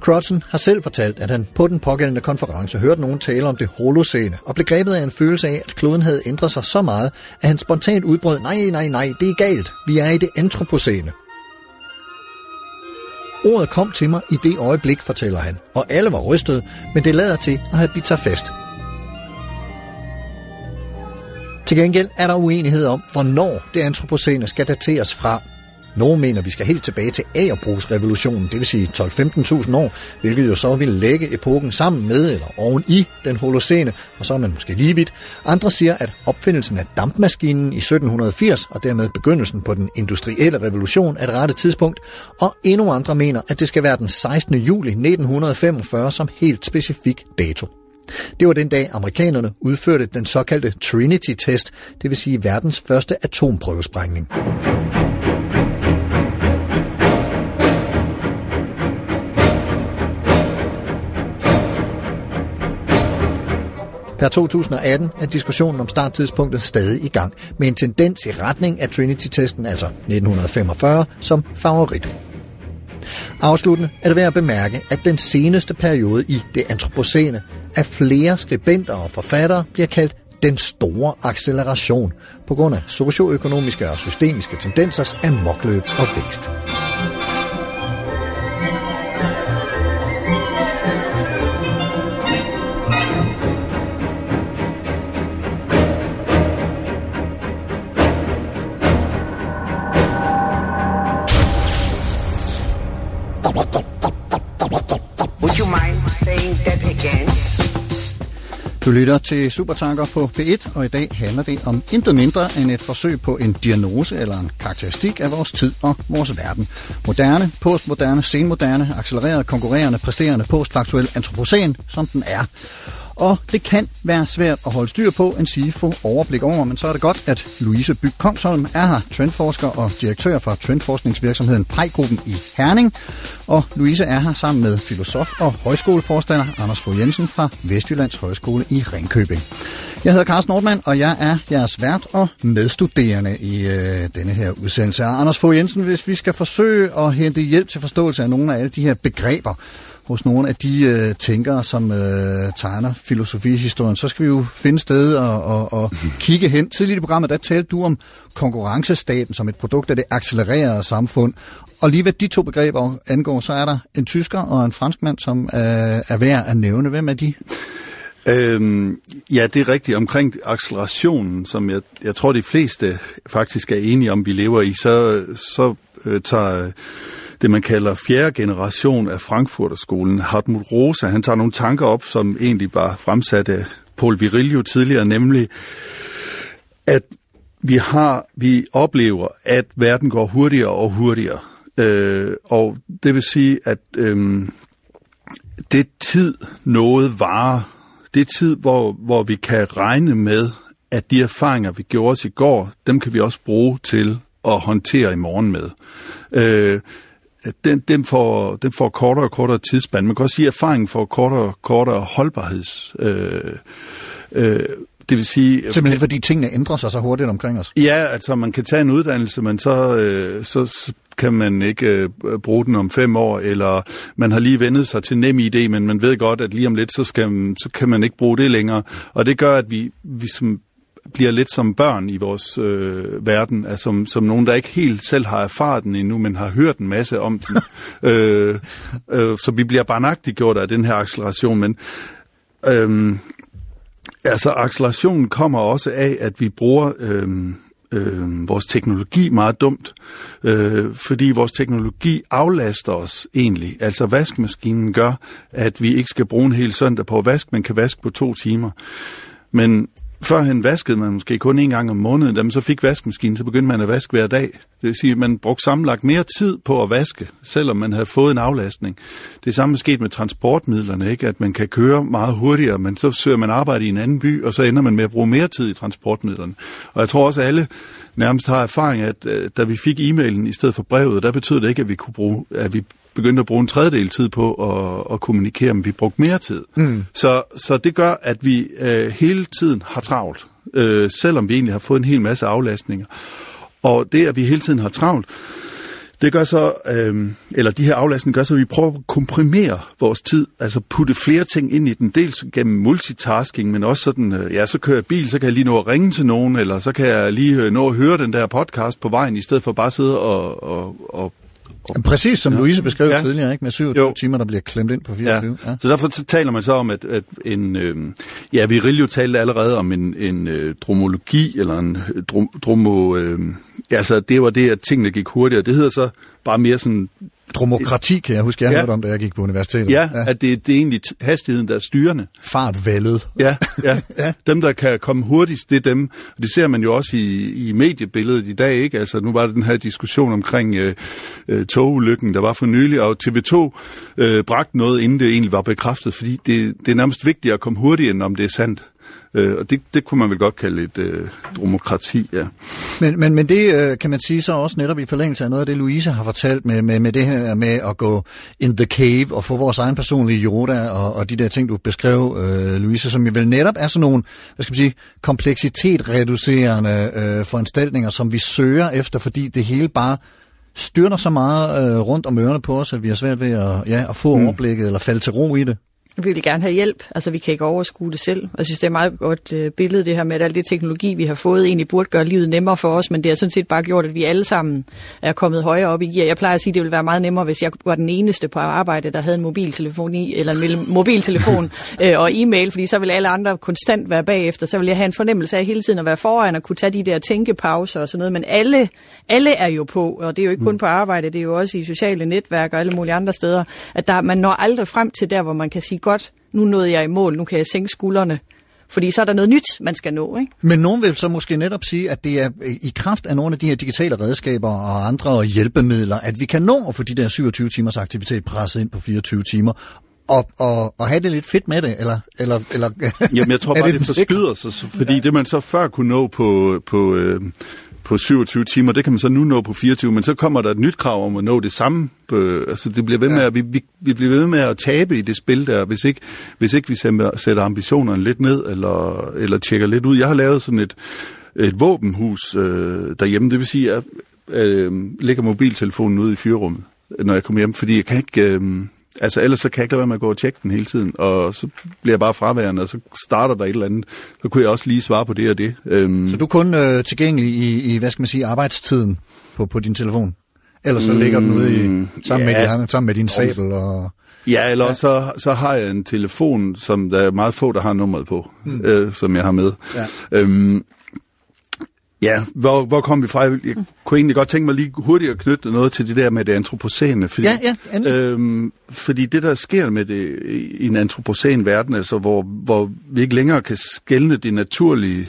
S2: Crutzen har selv fortalt, at han på den pågældende konference hørte nogen tale om det holocene, og blev grebet af en følelse af, at kloden havde ændret sig så meget, at han spontant udbrød, nej, nej, nej, det er galt, vi er i det antropocene. Ordet kom til mig i det øjeblik, fortæller han, og alle var rystede, men det lader til at have bidt sig fast. Til gengæld er der uenighed om, hvornår det antropocene skal dateres fra, nogle mener, vi skal helt tilbage til agerbrugsrevolutionen, det vil sige 12-15.000 år, hvilket jo så vil lægge epoken sammen med eller oven i den holocene, og så er man måske lige vidt. Andre siger, at opfindelsen af dampmaskinen i 1780 og dermed begyndelsen på den industrielle revolution er det rette tidspunkt, og endnu andre mener, at det skal være den 16. juli 1945 som helt specifik dato. Det var den dag, amerikanerne udførte den såkaldte Trinity-test, det vil sige verdens første atomprøvesprængning. Per 2018 er diskussionen om starttidspunktet stadig i gang, med en tendens i retning af Trinity-testen, altså 1945, som favorit. Afsluttende er det værd at bemærke, at den seneste periode i det antropocene af flere skribenter og forfattere bliver kaldt den store acceleration på grund af socioøkonomiske og systemiske tendensers amokløb og vækst. Du lytter til Supertanker på P1, og i dag handler det om intet mindre end et forsøg på en diagnose eller en karakteristik af vores tid og vores verden. Moderne, postmoderne, senmoderne, accelereret, konkurrerende, præsterende, postfaktuel, antropocen, som den er. Og det kan være svært at holde styr på, en sige få overblik over, men så er det godt, at Louise Byg Kongsholm er her, trendforsker og direktør for trendforskningsvirksomheden Pejgruppen i Herning. Og Louise er her sammen med filosof og højskoleforstander Anders Fogh Jensen fra Vestjyllands Højskole i Ringkøbing. Jeg hedder Carsten Nordmann, og jeg er jeres vært og medstuderende i øh, denne her udsendelse. Anders Fogh Jensen, hvis vi skal forsøge at hente hjælp til forståelse af nogle af alle de her begreber, hos nogle af de øh, tænkere, som øh, tegner filosofihistorien, så skal vi jo finde sted og, og, og kigge hen. Tidligt i programmet, der talte du om konkurrencestaten som et produkt af det accelererede samfund. Og lige hvad de to begreber angår, så er der en tysker og en franskmand, som øh, er værd at nævne. Hvem er de?
S4: Øhm, ja, det er rigtigt. Omkring accelerationen, som jeg, jeg tror, de fleste faktisk er enige om, vi lever i, så, så øh, tager det, man kalder fjerde generation af Frankfurterskolen. Hartmut Rosa, han tager nogle tanker op, som egentlig var fremsat af Paul Virilio tidligere, nemlig at vi har, vi oplever, at verden går hurtigere og hurtigere. Øh, og det vil sige, at øh, det tid noget varer, det er tid, hvor, hvor vi kan regne med, at de erfaringer, vi gjorde os i går, dem kan vi også bruge til at håndtere i morgen med. Øh, den, den, får, den får kortere og kortere tidsspand. Man kan også sige, at erfaringen får kortere og kortere holdbarheds. Øh, øh, det vil sige...
S2: Simpelthen fordi tingene ændrer sig så hurtigt omkring os.
S4: Ja, altså man kan tage en uddannelse, men så, øh, så så kan man ikke øh, bruge den om fem år, eller man har lige vendet sig til nem idé, men man ved godt, at lige om lidt, så, skal, så kan man ikke bruge det længere. Og det gør, at vi, vi som bliver lidt som børn i vores øh, verden, altså som, som nogen, der ikke helt selv har erfaret den endnu, men har hørt en masse om den. øh, øh, så vi bliver barnagtigt gjort af den her acceleration, men øh, altså accelerationen kommer også af, at vi bruger øh, øh, vores teknologi meget dumt, øh, fordi vores teknologi aflaster os egentlig. Altså vaskemaskinen gør, at vi ikke skal bruge en hel søndag på at vaske, men kan vaske på to timer. Men Førhen vaskede man måske kun en gang om måneden, da man så fik vaskemaskinen, så begyndte man at vaske hver dag. Det vil sige, at man brugte sammenlagt mere tid på at vaske, selvom man havde fået en aflastning. Det samme er sket med transportmidlerne, ikke? at man kan køre meget hurtigere, men så søger man arbejde i en anden by, og så ender man med at bruge mere tid i transportmidlerne. Og jeg tror også, at alle nærmest har erfaring, at øh, da vi fik e-mailen i stedet for brevet, der betød det ikke, at vi kunne bruge, at vi begyndte at bruge en tredjedel tid på at, at kommunikere, men vi brugte mere tid. Mm. Så, så det gør, at vi øh, hele tiden har travlt, øh, selvom vi egentlig har fået en hel masse aflastninger. Og det, at vi hele tiden har travlt, det gør så, øh, eller de her aflastninger gør så, at vi prøver at komprimere vores tid, altså putte flere ting ind i den, dels gennem multitasking, men også sådan, øh, ja, så kører jeg bil, så kan jeg lige nå at ringe til nogen, eller så kan jeg lige øh, nå at høre den der podcast på vejen, i stedet for bare at sidde og, og, og
S2: Præcis som ja. Louise beskrev
S4: Ja.
S2: ja. tidligere, ikke? med 27
S4: Jo.
S2: jo. timer, der bliver klemt ind på 24.
S4: Ja. Så derfor så taler man så om, at, at en, øh, ja, Virilio talte allerede om en, en øh, dromologi, eller en øh, drom, dromo, øh, ja, altså det var det, at tingene gik hurtigere. Det hedder så bare mere sådan,
S2: Dromokrati kan jeg huske, jeg
S4: Ja.
S2: hørte om, da jeg gik på universitetet.
S4: ja, ja. at det, det er egentlig hastigheden, der er styrende.
S2: Fartvældet.
S4: Ja, ja. ja. Dem, der kan komme hurtigst, det er dem. Og det ser man jo også i, i mediebilledet i dag, ikke? Altså, nu var der den her diskussion omkring øh, øh, togulykken, der var for nylig, og TV2 øh, bragte noget, inden det egentlig var bekræftet, fordi det, det er nærmest vigtigt at komme hurtigt ind, om det er sandt. Øh, og det, det kunne man vel godt kalde et øh, demokrati, ja.
S2: Men, men, men det øh, kan man sige så også netop i forlængelse af noget af det, Louise har fortalt med, med, med det her med at gå in the cave og få vores egen personlige Yoda og, og de der ting, du beskrev, øh, Louise, som jo vel netop er sådan nogle, hvad skal man sige, kompleksitet-reducerende øh, foranstaltninger, som vi søger efter, fordi det hele bare styrter så meget øh, rundt om ørerne på os, at vi har svært ved at, ja, at få mm. overblikket eller falde til ro i det.
S3: Vi vil gerne have hjælp, altså vi kan ikke overskue det selv. Jeg synes, det er et meget godt øh, billede, det her med, at al det teknologi, vi har fået, egentlig burde gøre livet nemmere for os, men det har sådan set bare gjort, at vi alle sammen er kommet højere op i gear. Jeg plejer at sige, at det ville være meget nemmere, hvis jeg var den eneste på arbejde, der havde en mobiltelefon i, eller en mobiltelefon øh, og e-mail, fordi så ville alle andre konstant være bagefter. Så ville jeg have en fornemmelse af hele tiden at være foran og kunne tage de der tænkepauser og sådan noget, men alle, alle er jo på, og det er jo ikke kun på arbejde, det er jo også i sociale netværk og alle mulige andre steder, at der, man når aldrig frem til der, hvor man kan sige, godt, nu nåede jeg i mål, nu kan jeg sænke skuldrene. Fordi så er der noget nyt, man skal nå, ikke?
S2: Men nogen vil så måske netop sige, at det er i kraft af nogle af de her digitale redskaber og andre hjælpemidler, at vi kan nå at få de der 27 timers aktivitet presset ind på 24 timer, og, og, og have det lidt fedt med det, eller... eller, eller
S4: Jamen, jeg tror bare, det, det forskyder sig, fordi ja. det man så før kunne nå på, på, øh, på 27 timer, det kan man så nu nå på 24, men så kommer der et nyt krav om at nå det samme. Øh, altså det bliver ved med, at vi, vi, vi bliver ved med at tabe i det spil der, hvis ikke, hvis ikke vi sætter, ambitionerne lidt ned, eller, eller tjekker lidt ud. Jeg har lavet sådan et, et våbenhus øh, derhjemme, det vil sige, at jeg øh, lægger mobiltelefonen ude i fyrrummet, når jeg kommer hjem, fordi jeg kan ikke... Øh, Altså ellers så kan jeg ikke lade være med at gå og tjekke den hele tiden, og så bliver jeg bare fraværende, og så starter der et eller andet. Så kunne jeg også lige svare på det og det. Øhm,
S2: Så du er kun øh, tilgængelig i, i, hvad skal man sige, arbejdstiden på, på din telefon? Ellers så ligger den ude i, sammen,
S4: ja.
S2: med, din, sammen med din sabel og...
S4: Ja, eller ja. Så, så har jeg en telefon, som der er meget få, der har nummeret på, mm. øh, som jeg har med.
S2: Ja.
S4: Øhm, Ja, hvor, hvor kom vi fra? Jeg kunne egentlig godt tænke mig lige hurtigt at knytte noget til det der med det antropocene. Fordi,
S2: Ja, ja,
S4: øhm, fordi det, der sker med det i en antropocen verden, altså hvor, hvor vi ikke længere kan skelne det naturlige,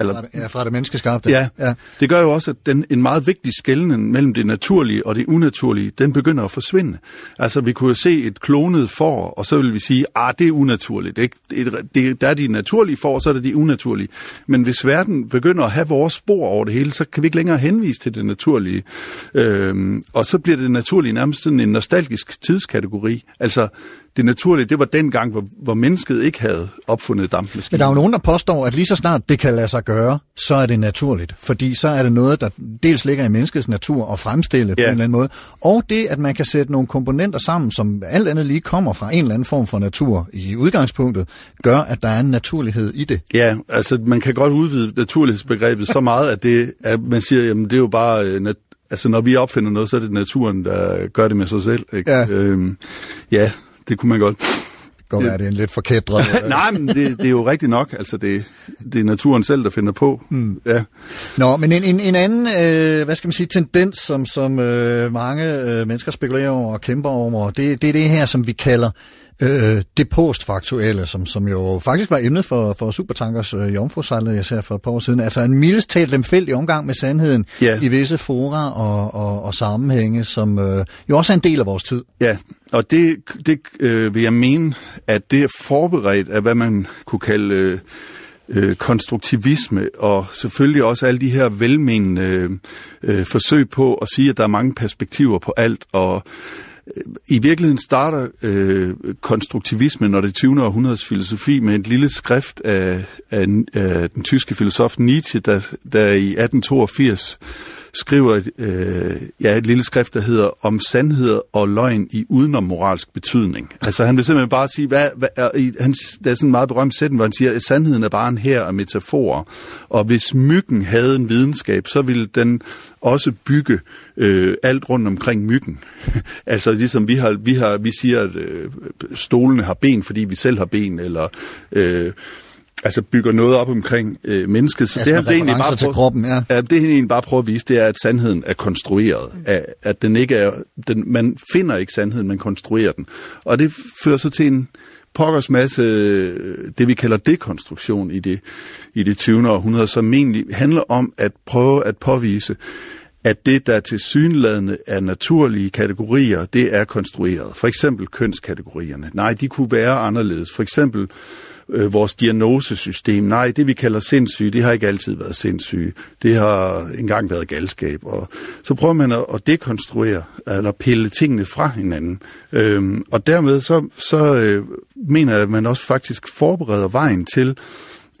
S4: eller
S2: Fra det, ja, fra det menneskeskabte.
S4: Ja,
S2: ja.
S4: det gør jo også, at den, en meget vigtig skelnen mellem det naturlige og det unaturlige, den begynder at forsvinde. Altså, vi kunne jo se et klonet får, og så vil vi sige, ah, det er unaturligt. Det, ikke- det, det, der er de naturlige får, så er det de unaturlige. Men hvis verden begynder at have vores spor over det hele, så kan vi ikke længere henvise til det naturlige. Øhm, og så bliver det naturlige nærmest sådan en nostalgisk tidskategori. Altså, det naturlige, det var den gang, hvor, hvor mennesket ikke havde opfundet
S2: Men
S4: dampmaskinen.
S2: der er jo nogen, der påstår, at lige så snart det kan lade sig gøre, så er det naturligt. Fordi så er det noget, der dels ligger i menneskets natur at fremstille på
S4: Ja.
S2: en eller anden måde. Og det, at man kan sætte nogle komponenter sammen, som alt andet lige kommer fra en eller anden form for natur i udgangspunktet, gør, at der er en naturlighed i det.
S4: Ja, altså man kan godt udvide naturlighedsbegrebet så meget, at, det, at man siger, jamen det er jo bare, øh, altså når vi opfinder noget, så er det naturen, der gør det med sig selv. Ikke?
S2: Ja.
S4: Øhm, ja, det kunne man godt.
S2: Det kan godt være, det er en lidt forkædret...
S4: Nej, men det, det er jo rigtigt nok. Altså det, det er naturen selv, der finder på. Mm. Ja.
S2: Nå, men en, en, en anden, øh, hvad skal man sige, tendens, som, som øh, mange øh, mennesker spekulerer over og kæmper over, det, det er det her, som vi kalder øh, det postfaktuelle, som, som jo faktisk var emnet for, for Supertankers øh, jomfrusejlet, jeg ser for et par år siden. Altså en mildest talt lemfældig omgang med sandheden
S4: Ja.
S2: i visse fora og, og, og sammenhænge, som øh, jo også er en del af vores tid.
S4: Ja, og det, det øh, vil jeg mene, at det er forberedt af, hvad man kunne kalde øh, øh, konstruktivisme, og selvfølgelig også alle de her velmenende øh, øh, forsøg på at sige, at der er mange perspektiver på alt, og i virkeligheden starter øh, konstruktivismen og det 20. århundredes filosofi med et lille skrift af, af, af den tyske filosof Nietzsche, der, der i 1882 skriver et, øh, ja, et lille skrift, der hedder Om sandhed og løgn i udenom moralsk betydning. Altså han vil simpelthen bare sige, hvad, hvad er, i, han, der er sådan en meget berømt sætning, hvor han siger, at sandheden er bare en her af metaforer. Og hvis myggen havde en videnskab, så ville den også bygge øh, alt rundt omkring myggen. altså ligesom vi, har, vi, har, vi siger, at øh, stolene har ben, fordi vi selv har ben, eller... Øh, altså bygger noget op omkring øh, mennesket. Så
S2: Altså
S4: det,
S2: med
S4: er egentlig bare
S2: til
S4: prøv-
S2: kroppen, ja.
S4: Ja, det er egentlig bare prøve at vise, det er, at sandheden er konstrueret. At, at den ikke er, den, man finder ikke sandheden, man konstruerer den. Og det fører så til en pokkers masse, øh, det vi kalder dekonstruktion i det, i det 20. århundrede, som egentlig handler om at prøve at påvise, at det, der til synladende er naturlige kategorier, det er konstrueret. For eksempel kønskategorierne. Nej, de kunne være anderledes. For eksempel øh, vores diagnosesystem. Nej, det vi kalder sindssyge, det har ikke altid været sindssyge. Det har engang været galskab. Og så prøver man at, at dekonstruere, eller pille tingene fra hinanden. Øhm, og dermed så, så øh, mener jeg, at man også faktisk forbereder vejen til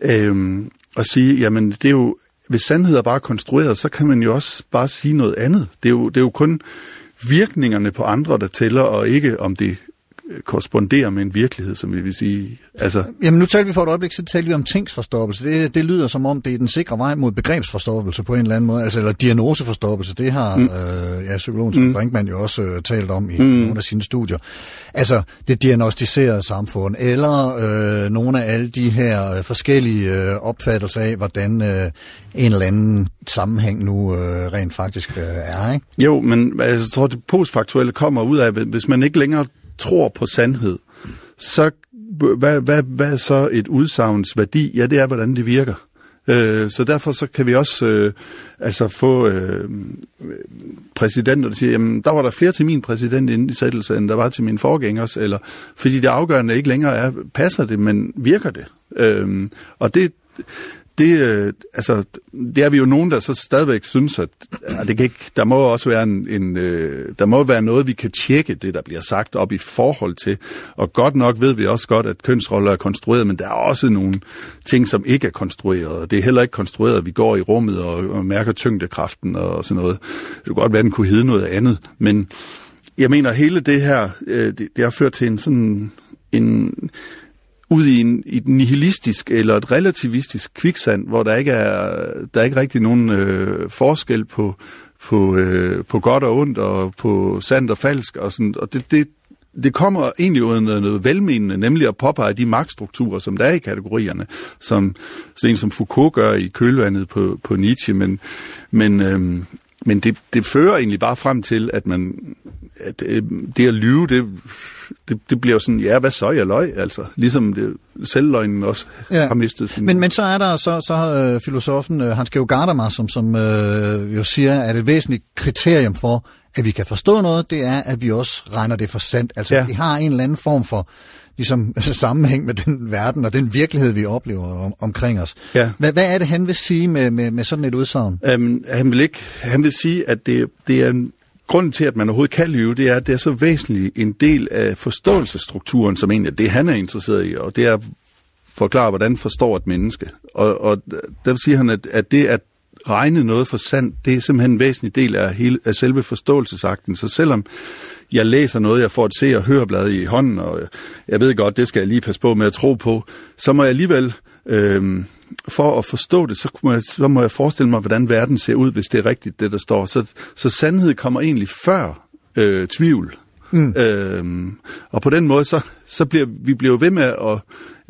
S4: øh, at sige, jamen det er jo, hvis sandhed er bare konstrueret, så kan man jo også bare sige noget andet. Det er jo, det er jo kun virkningerne på andre, der tæller, og ikke om det korresponderer med en virkelighed, som vi vil sige. Altså,
S2: Jamen nu talte vi for et øjeblik, så talte vi om tingsforstoppelse. Det, det lyder som om, det er den sikre vej mod begrebsforstoppelse på en eller anden måde, altså eller diagnoseforstoppelse. Det har mm. øh, ja, psykologen mm. Brinkmann jo også øh, talt om i mm. nogle af sine studier. Altså det diagnostiserede samfund, eller øh, nogle af alle de her øh, forskellige øh, opfattelser af, hvordan øh, en eller anden sammenhæng nu øh, rent faktisk øh, er. Ikke?
S4: Jo, men altså, jeg tror, det postfaktuelle kommer ud af, hvis man ikke længere tror på sandhed, så hvad, hvad, hvad er så et udsagns værdi? Ja, det er, hvordan det virker. Øh, så derfor så kan vi også øh, altså få øh, præsidenter, der siger, jamen der var der flere til min præsident indsættelse, end der var til min forgængers, eller fordi det afgørende ikke længere er, passer det, men virker det? Øh, og det, det, øh, altså, det er vi jo nogen, der så stadigvæk synes, at at det kan ikke, der må også være en, en øh, der må være noget, vi kan tjekke det, der bliver sagt op i forhold til. Og godt nok ved vi også godt, at kønsroller er konstrueret, men der er også nogle ting, som ikke er konstrueret. Og det er heller ikke konstrueret, at vi går i rummet og, og mærker tyngdekraften og sådan noget. Det kunne godt være, at den kunne hedde noget andet, men jeg mener, hele det her, øh, det, det har ført til en sådan en ud i, en, i et nihilistisk eller et relativistisk kviksand, hvor der ikke er, der er ikke rigtig nogen øh, forskel på, på, øh, på godt og ondt og på sandt og falsk og sådan, og det, det det kommer egentlig ud af noget, noget velmenende, nemlig at påpege de magtstrukturer, som der er i kategorierne, som sådan en som Foucault gør i kølvandet på, på Nietzsche, men, men, øhm, men det, det fører egentlig bare frem til, at man at øh, det at lyve, det, det, det bliver jo sådan, ja, hvad så, jeg løg, altså. Ligesom det, selvløgnen også ja. har mistet sin...
S2: Men, men så er der så, så øh, filosofen øh, Hans Georg Gadamer, som, som øh, jo siger, at et væsentligt kriterium for, at vi kan forstå noget, det er, at vi også regner det for sandt. Altså, ja. vi har en eller anden form for ligesom, sammenhæng med den verden og den virkelighed, vi oplever om, omkring os.
S4: Ja.
S2: Hvad, hvad er det, han vil sige med, med, med sådan et udsagn?
S4: Um, han, vil ikke, han vil sige, at det, det er en grunden til, at man overhovedet kan lyve, det er, at det er så væsentlig en del af forståelsesstrukturen, som egentlig er det, han er interesseret i, og det er at forklare, hvordan forstår et menneske. Og, og der siger han, at, at det at regne noget for sandt, det er simpelthen en væsentlig del af, hele, af selve forståelsesakten. Så selvom jeg læser noget, jeg får et se- og høreblad i hånden, og jeg ved godt, det skal jeg lige passe på med at tro på, så må jeg alligevel øh, for at forstå det, så må, jeg, så må jeg forestille mig, hvordan verden ser ud, hvis det er rigtigt, det der står. Så, så sandhed kommer egentlig før øh, tvivl. Mm. Øhm, og på den måde, så, så bliver vi bliver ved med at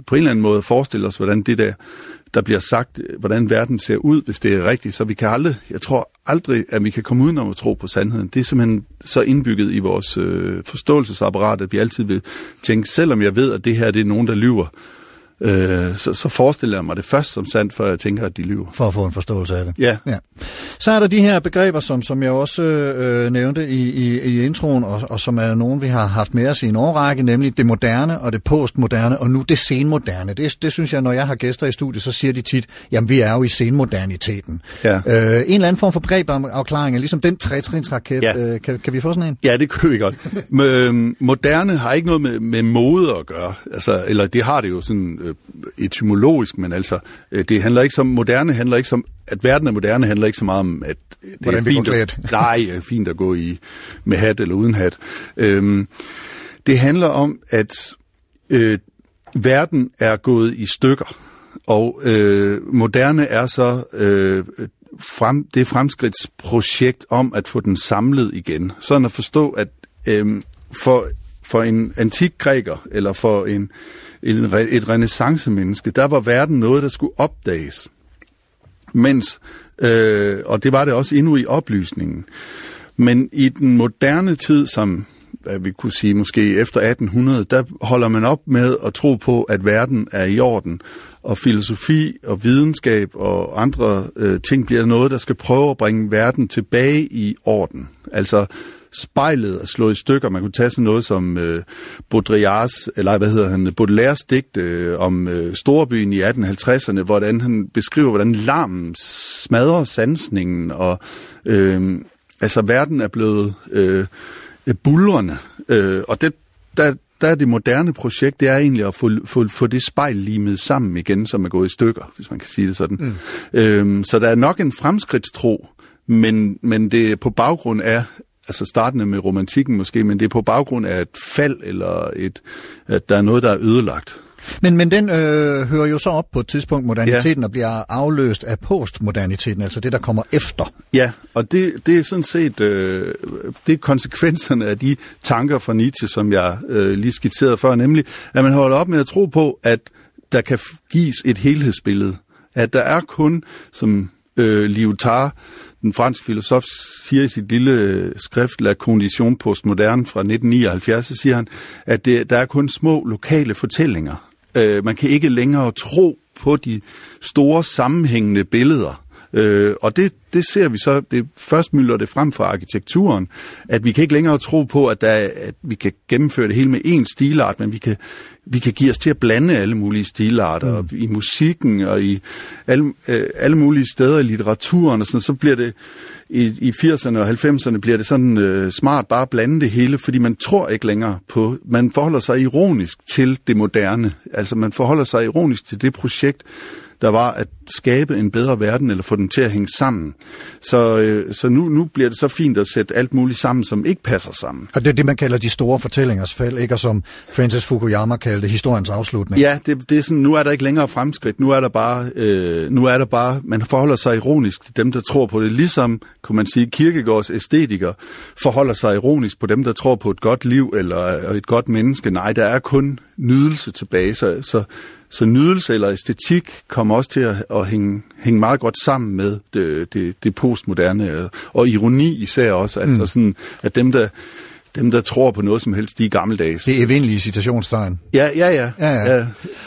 S4: på en eller anden måde forestille os, hvordan det der, der bliver sagt, hvordan verden ser ud, hvis det er rigtigt. Så vi kan aldrig, jeg tror aldrig, at vi kan komme udenom at tro på sandheden. Det er simpelthen så indbygget i vores øh, forståelsesapparat, at vi altid vil tænke, selvom jeg ved, at det her det er nogen, der lyver, øh, så, så forestiller jeg mig det først som sandt, før jeg tænker, at de lyver.
S2: For at få en forståelse af det.
S4: Ja.
S2: ja. Så er der de her begreber, som, som jeg også øh, nævnte i, i, i introen, og, og som er nogen, vi har haft med os i en årrække, nemlig det moderne og det postmoderne, og nu det senmoderne. Det, det synes jeg, når jeg har gæster i studiet, så siger de tit, jamen vi er jo i senmoderniteten.
S4: Ja.
S2: Øh, en eller anden form for begrebafklaring, ligesom den trætrinsraket,
S4: Ja.
S2: øh, kan, kan vi få sådan en?
S4: Ja, det kunne vi godt. Men, øhm, moderne har ikke noget med, med mode at gøre. Altså, eller det har det jo sådan øh, etymologisk, men altså, øh, det handler ikke som, moderne handler ikke som, at verden er moderne handler ikke så meget om, at det
S2: Hvordan
S4: er fint at, nej, er fint at gå i med hat eller uden hat. Øhm, det handler om, at øh, verden er gået i stykker, og øh, moderne er så øh, frem, det fremskridtsprojekt om at få den samlet igen. Sådan at forstå, at øh, for, for en antik græker, eller for en, en, et renaissance-menneske. der var verden noget, der skulle opdages. Mens, øh, og det var det også endnu i oplysningen. Men i den moderne tid, som hvad vi kunne sige måske efter 1800, der holder man op med at tro på, at verden er i orden. Og filosofi og videnskab og andre øh, ting bliver noget, der skal prøve at bringe verden tilbage i orden. Altså spejlet er slået i stykker. Man kunne tage sådan noget som øh, Baudrillards, eller hvad hedder han, Baudelaires digt øh, om øh, Storbyen i 1850'erne, hvordan han beskriver, hvordan larmen smadrer sansningen, og øh, altså verden er blevet øh, bulrende. Øh, og det, der, der er det moderne projekt, det er egentlig at få, få, få det spejl limet sammen igen, som er gået i stykker, hvis man kan sige det sådan. Mm. Øhm, så der er nok en fremskridtstro, men, men det er på baggrund af, altså startende med romantikken måske, men det er på baggrund af et fald, eller et, at der er noget, der er ødelagt.
S2: Men, men den øh, hører jo så op på et tidspunkt, moderniteten, ja. og bliver afløst af postmoderniteten, altså det, der kommer efter.
S4: Ja, og det, det er sådan set øh, det er konsekvenserne af de tanker fra Nietzsche, som jeg øh, lige skitserede før, nemlig at man holder op med at tro på, at der kan gives et helhedsbillede. At der er kun, som øh, Lyotard, den franske filosof, siger i sit lille øh, skrift La Condition Postmoderne fra 1979, så siger han, at det, der er kun små lokale fortællinger. Øh, man kan ikke længere tro på de store sammenhængende billeder. Øh, og det, det ser vi så, det først mylder det frem fra arkitekturen, at vi kan ikke længere tro på, at, der, at vi kan gennemføre det hele med én stilart, men vi kan, vi kan give os til at blande alle mulige stilarter mm. i musikken og i alle, øh, alle mulige steder i litteraturen, og sådan, så bliver det i, i 80'erne og 90'erne bliver det sådan øh, smart bare at blande det hele, fordi man tror ikke længere på, man forholder sig ironisk til det moderne, altså man forholder sig ironisk til det projekt, der var at skabe en bedre verden, eller få den til at hænge sammen. Så, øh, så nu, nu bliver det så fint at sætte alt muligt sammen, som ikke passer sammen.
S2: Og det er det, man kalder de store fortællingers fald, ikke? Og som Francis Fukuyama kaldte historiens afslutning.
S4: Ja, det, det er sådan, nu er der ikke længere fremskridt. Nu er der bare, øh, nu er der bare, man forholder sig ironisk til dem, der tror på det. Ligesom, kunne man sige, Kirkegårds æstetikere forholder sig ironisk på dem, der tror på et godt liv eller et godt menneske. Nej, der er kun nydelse tilbage. Så, så, så nydelse eller æstetik kommer også til at, at hænge, hænge meget godt sammen med det, det, det postmoderne, og, ironi især også. Altså sådan, at dem, der, dem, der tror på noget som helst, de er gammeldags.
S2: Det evindelige citationstegn.
S4: Ja, ja, ja.
S2: Ja, ja.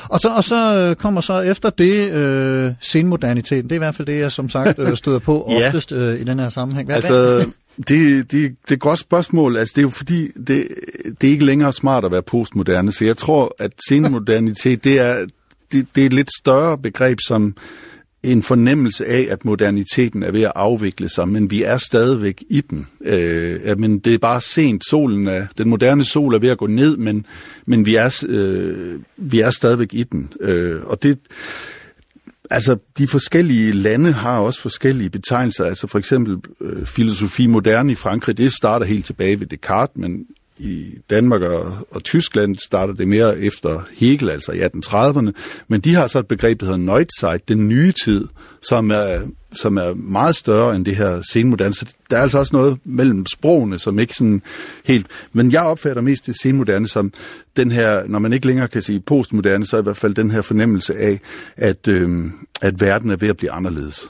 S2: Og så, og så øh, kommer så efter det øh, senmoderniteten. Det er i hvert fald det, jeg som sagt øh, støder på
S4: Ja.
S2: oftest øh, i den her sammenhæng. Hvad,
S4: Altså, det, det, det er et godt spørgsmål. Altså, det er jo fordi, det, det er ikke længere smart at være postmoderne. Så jeg tror, at senmodernitet, det er, det, det er et lidt større begreb som en fornemmelse af, at moderniteten er ved at afvikle sig, men vi er stadigvæk i den. Øh, ja, men det er bare sent. Solen er, den moderne sol er ved at gå ned, men, men vi, er, øh, vi er stadigvæk i den. Øh, og det, Altså, de forskellige lande har også forskellige betegnelser. Altså for eksempel øh, filosofi moderne i Frankrig, det starter helt tilbage ved Descartes, men i Danmark og, og Tyskland starter det mere efter Hegel, altså i 1830'erne. Men de har så et begreb, der hedder Neuzeit, den nye tid, som er, som er meget større end det her senmoderne. Så der er altså også noget mellem sprogene, som ikke sådan helt... Men jeg opfatter mest det senmoderne som den her, når man ikke længere kan sige postmoderne, så i hvert fald den her fornemmelse af, at, øh, at verden er ved at blive anderledes.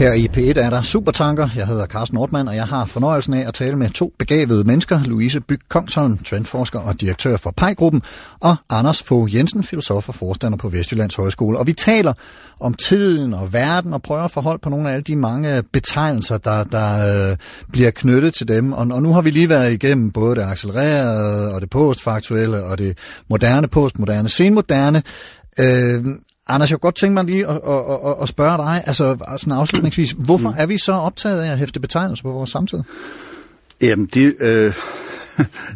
S2: Her i P1 er der Supertanker. Jeg hedder Carsten Nordmann, og jeg har fornøjelsen af at tale med to begavede mennesker. Louise Byg Kongsholm, trendforsker og direktør for Pejgruppen, og Anders Fogh Jensen, filosof og forstander på Vestjyllands Højskole. Og vi taler om tiden og verden og prøver at forholde på nogle af alle de mange betegnelser, der, der øh, bliver knyttet til dem. Og, og nu har vi lige været igennem både det accelererede og det postfaktuelle og det moderne, postmoderne, senmoderne. Øh, Anders, jeg kunne godt tænke mig lige at, at, at, at spørge dig, altså sådan afslutningsvis, hvorfor er vi så optaget af at hæfte betegnelser på vores samtid?
S4: Jamen, det, øh,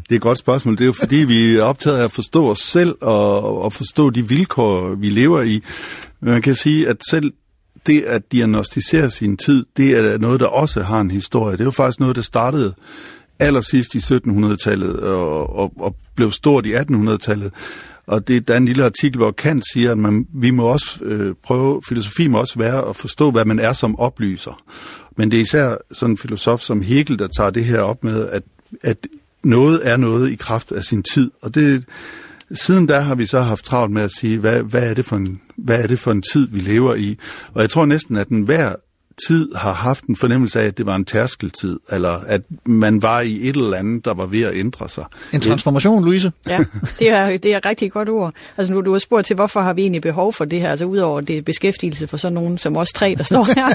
S4: det er et godt spørgsmål. Det er jo fordi, vi er optaget af at forstå os selv og, og forstå de vilkår, vi lever i. Man kan sige, at selv det at diagnostisere sin tid, det er noget, der også har en historie. Det er jo faktisk noget, der startede allersidst i 1700-tallet og, og, og blev stort i 1800-tallet. Og det, der er en lille artikel, hvor Kant siger, at man, vi må også øh, prøve, filosofi må også være at forstå, hvad man er som oplyser. Men det er især sådan en filosof som Hegel, der tager det her op med, at, at noget er noget i kraft af sin tid. Og det, siden da har vi så haft travlt med at sige, hvad, hvad, er det for en, hvad er det for en tid, vi lever i? Og jeg tror næsten, at den hver tid har haft en fornemmelse af, at det var en tærskeltid, eller at man var i et eller andet, der var ved at ændre sig.
S2: En transformation, Louise?
S3: Ja, det er, det er et rigtig godt ord. Altså nu du har spurgt til, hvorfor har vi egentlig behov for det her, altså udover det er beskæftigelse for sådan nogen som os tre, der står her,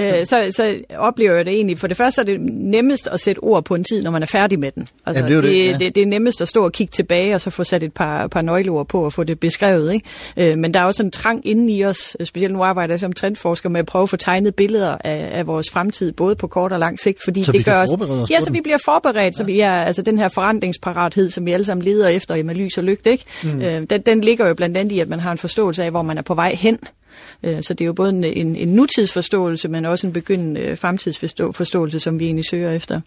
S3: øh, så, så oplever jeg det egentlig. For det første så er det nemmest at sætte ord på en tid, når man er færdig med den. Altså,
S2: Ja, det er det, ja.
S3: det, det er nemmest at stå og kigge tilbage, og så få sat et par, par nøgleord på og få det beskrevet. Ikke? Øh, men der er også en trang inde i os, specielt nu arbejder jeg som trendforsker med at prøve at få tegnet billeder af, af vores fremtid, både på kort og lang sigt, fordi
S2: Så
S3: det gør os,
S2: os
S3: ja, så vi bliver forberedt, så vi er, altså den her forandringsparathed, som vi alle sammen leder efter i med lys og lygte, ikke? Mm. Øh, den, den ligger jo blandt andet i, at man har en forståelse af, hvor man er på vej hen. Øh, så det er jo både en, en, en nutidsforståelse, men også en begyndende øh, fremtidsforståelse, som vi egentlig søger efter.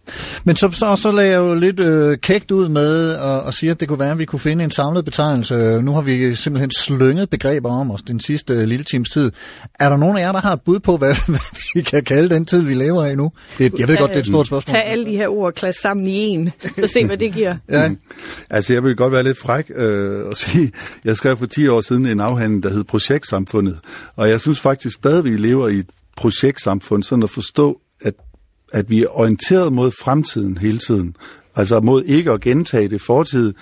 S2: Men så, så, så lagde jeg jo lidt øh, kægt ud med at, sige, at det kunne være, at vi kunne finde en samlet betegnelse. Nu har vi simpelthen slynget begreber om os den sidste øh, lille times tid. Er der nogen af jer, der har et bud på, hvad, hvad vi kan kalde den tid, vi lever i nu? Det, jeg ved godt, det er et stort spørgsmål.
S3: Tag alle de her ord og klasse sammen i en, så se, hvad det giver.
S2: Ja.
S4: Altså, jeg vil godt være lidt fræk øh, og sige, jeg skrev for 10 år siden en afhandling, der hed Projektsamfundet, og jeg synes faktisk stadig, vi lever i et projektsamfund, sådan at forstå, at, at vi er orienteret mod fremtiden hele tiden, Altså mod ikke at gentage det fortid.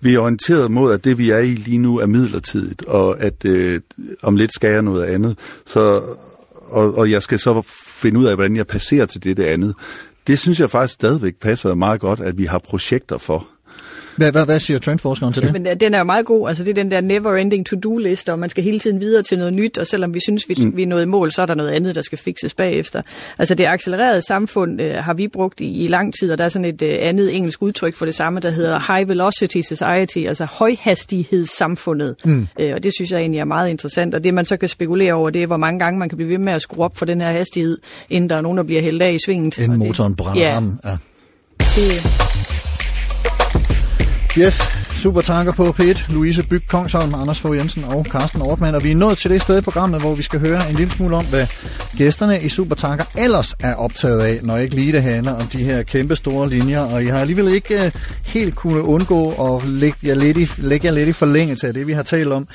S4: Vi er orienteret mod, at det vi er i lige nu er midlertidigt, og at øh, om lidt skal jeg noget andet. Så, og, og jeg skal så finde ud af, hvordan jeg passerer til det, det andet. Det synes jeg faktisk stadigvæk passer meget godt, at vi har projekter for.
S2: Hvad, hvad, hvad siger trendforskeren til det?
S3: Men øh, den er jo meget god. Altså det er den der never-ending to-do-liste, og man skal hele tiden videre til noget nyt, og selvom vi synes, vi, mm. vi er nået i mål, så er der noget andet, der skal fikses bagefter. Altså det accelererede samfund øh, har vi brugt i, i lang tid, og der er sådan et øh, andet engelsk udtryk for det samme, der hedder High Velocity Society, altså højhastighedssamfundet. Mm. Øh, og det synes jeg egentlig er meget interessant, og det man så kan spekulere over, det er, hvor mange gange man kan blive ved med at skrue op for den her hastighed, inden der er nogen, der bliver hældt af i svinget.
S2: Inden
S3: det-
S2: motoren brænder
S3: ja,
S2: sammen. Ja.
S3: Det,
S2: Yes, super tanker på P1. Louise Byg Kongsholm, Anders Fogh Jensen og Carsten Ortmann. Og vi er nået til det sted i programmet, hvor vi skal høre en lille smule om, hvad gæsterne i Supertanker ellers er optaget af, når ikke lige det handler om de her kæmpe store linjer. Og I har alligevel ikke øh, helt kunne undgå at lægge jer, lidt i, lægge jer lidt i forlængelse af det, vi har talt om.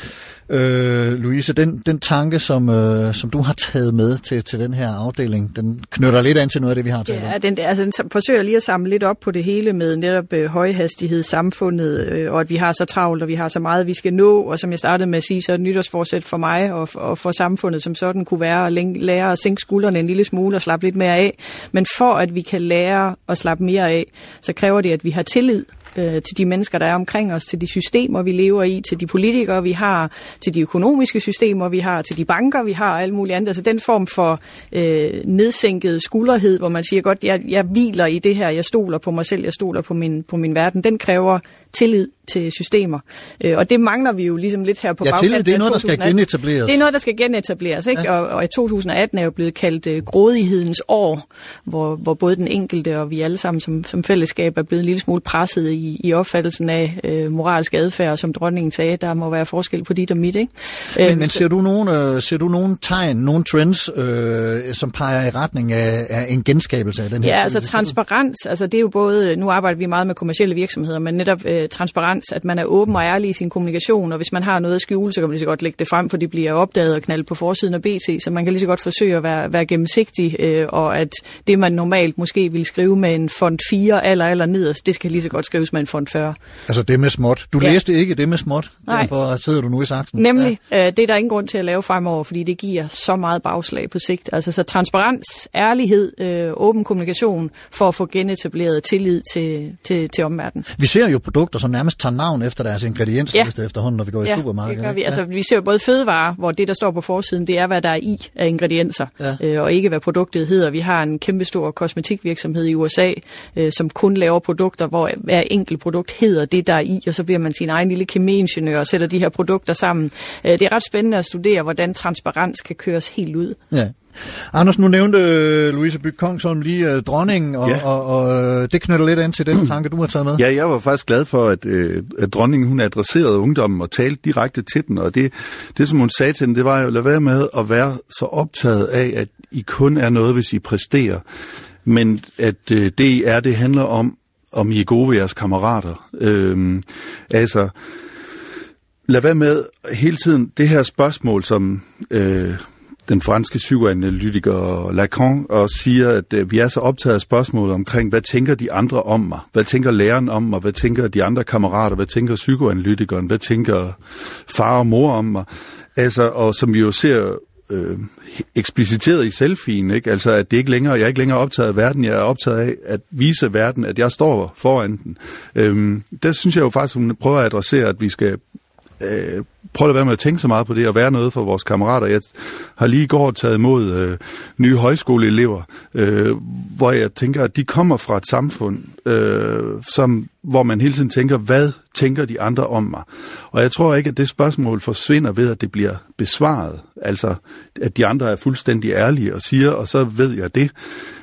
S2: Øh, Louise, den, den tanke, som, øh, som du har taget med til, til den her afdeling, den knytter lidt an til noget af det, vi har talt om.
S3: Ja, den, altså, den forsøger lige at samle lidt op på det hele med netop øh, højhastighed, samfundet, øh, og at vi har så travlt, og vi har så meget, vi skal nå, og som jeg startede med at sige, så er et nytårsforsæt for mig og, og for samfundet som sådan kunne være at læng- lære at sænke skuldrene en lille smule og slappe lidt mere af. Men for at vi kan lære at slappe mere af, så kræver det, at vi har tillid øh, til de mennesker, der er omkring os, til de systemer, vi lever i, til de politikere, vi har, til de økonomiske systemer, vi har, til de banker, vi har, og alt muligt andet. Altså den form for øh, nedsænket skulderhed, hvor man siger, godt, jeg, jeg hviler i det her, jeg stoler på mig selv, jeg stoler på min, på min verden, den kræver tillid til systemer. Øh, og det mangler vi jo ligesom lidt her på
S2: Ja, tillid, det er noget, der skal
S3: 2018.
S2: genetableres.
S3: Det er noget, der skal genetableres, ikke? Ja. Og, og i 2018 er jo blevet kaldt øh, grådighedens år, hvor, hvor både den enkelte og vi alle sammen som, som fællesskab er blevet en lille smule presset i, i opfattelsen af øh, moralsk adfærd, som dronningen sagde, der må være forskel på dit og mit, ikke?
S2: Men,
S3: Øh,
S2: men ser du nogen, øh, ser du nogen tegn, nogen trends, øh, som peger i retning af, af en genskabelse af den her
S3: Ja, altså
S2: tillid?
S3: transparens, altså det er jo både, nu arbejder vi meget med kommersielle virksomheder, men netop øh, transparens, at man er åben og ærlig i sin kommunikation, og hvis man har noget at skjule, så kan man lige så godt lægge det frem, for det bliver opdaget og knaldet på forsiden af BT, så man kan lige så godt forsøge at være, være gennemsigtig, øh, og at det, man normalt måske ville skrive med en font 4 eller eller nederst, det skal lige så godt skrives med en font 40.
S2: Altså det med småt. Du
S3: Ja.
S2: læste ikke det med småt,
S3: Nej.
S2: derfor sidder du nu i saksen.
S3: Nemlig, ja. øh, det er der ingen grund til at lave fremover, fordi det giver så meget bagslag på sigt. Altså så transparens, ærlighed, øh, åben kommunikation for at få genetableret tillid til, til, til omverdenen.
S2: Vi ser jo produkter, som nærmest tager navn efter deres ingrediensliste ja. efterhånden, når vi går i supermarkedet.
S3: det gør vi. Altså, vi ser jo både fødevarer, hvor det, der står på forsiden, det er, hvad der er i af ingredienser,
S2: Ja.
S3: øh, og ikke hvad produktet hedder. Vi har en kæmpestor kosmetikvirksomhed i USA, øh, som kun laver produkter, hvor hver enkelt produkt hedder det, der er i, og så bliver man sin egen lille kemiingeniør og sætter de her produkter sammen. Øh, det er ret spændende at studere, hvordan transparens kan køres helt ud.
S2: Ja. Anders, nu nævnte øh, Louise Byg Kongsholm lige øh, dronningen, og,
S4: Ja.
S2: og, og øh, det knytter lidt an til den tanke, du har taget med.
S4: Ja, jeg var faktisk glad for, at, øh, at dronningen hun adresserede ungdommen og talte direkte til den. Og det, det, som hun sagde til den, det var jo, lad være med at være så optaget af, at I kun er noget, hvis I præsterer. Men at øh, det, I er, det handler om, om I er gode ved jeres kammerater. Øhm, altså, lad være med hele tiden det her spørgsmål, som øh, den franske psykoanalytiker Lacan og siger, at øh, vi er så optaget af spørgsmålet omkring, hvad tænker de andre om mig? Hvad tænker læreren om mig? Hvad tænker de andre kammerater? Hvad tænker psykoanalytikeren? Hvad tænker far og mor om mig? Altså, og som vi jo ser øh, ekspliciteret i selfien, ikke? Altså, at det ikke længere, jeg er ikke længere optaget af verden, jeg er optaget af at vise verden, at jeg står foran den. Øhm, der synes jeg jo faktisk, hun prøver at adressere, at vi skal øh, prøv at være med at tænke så meget på det og være noget for vores kammerater. Jeg har lige i går taget imod øh, nye højskoleelever, øh, hvor jeg tænker, at de kommer fra et samfund, øh, som, hvor man hele tiden tænker, hvad tænker de andre om mig? Og jeg tror ikke, at det spørgsmål forsvinder ved, at det bliver besvaret. Altså, at de andre er fuldstændig ærlige og siger, og så ved jeg det.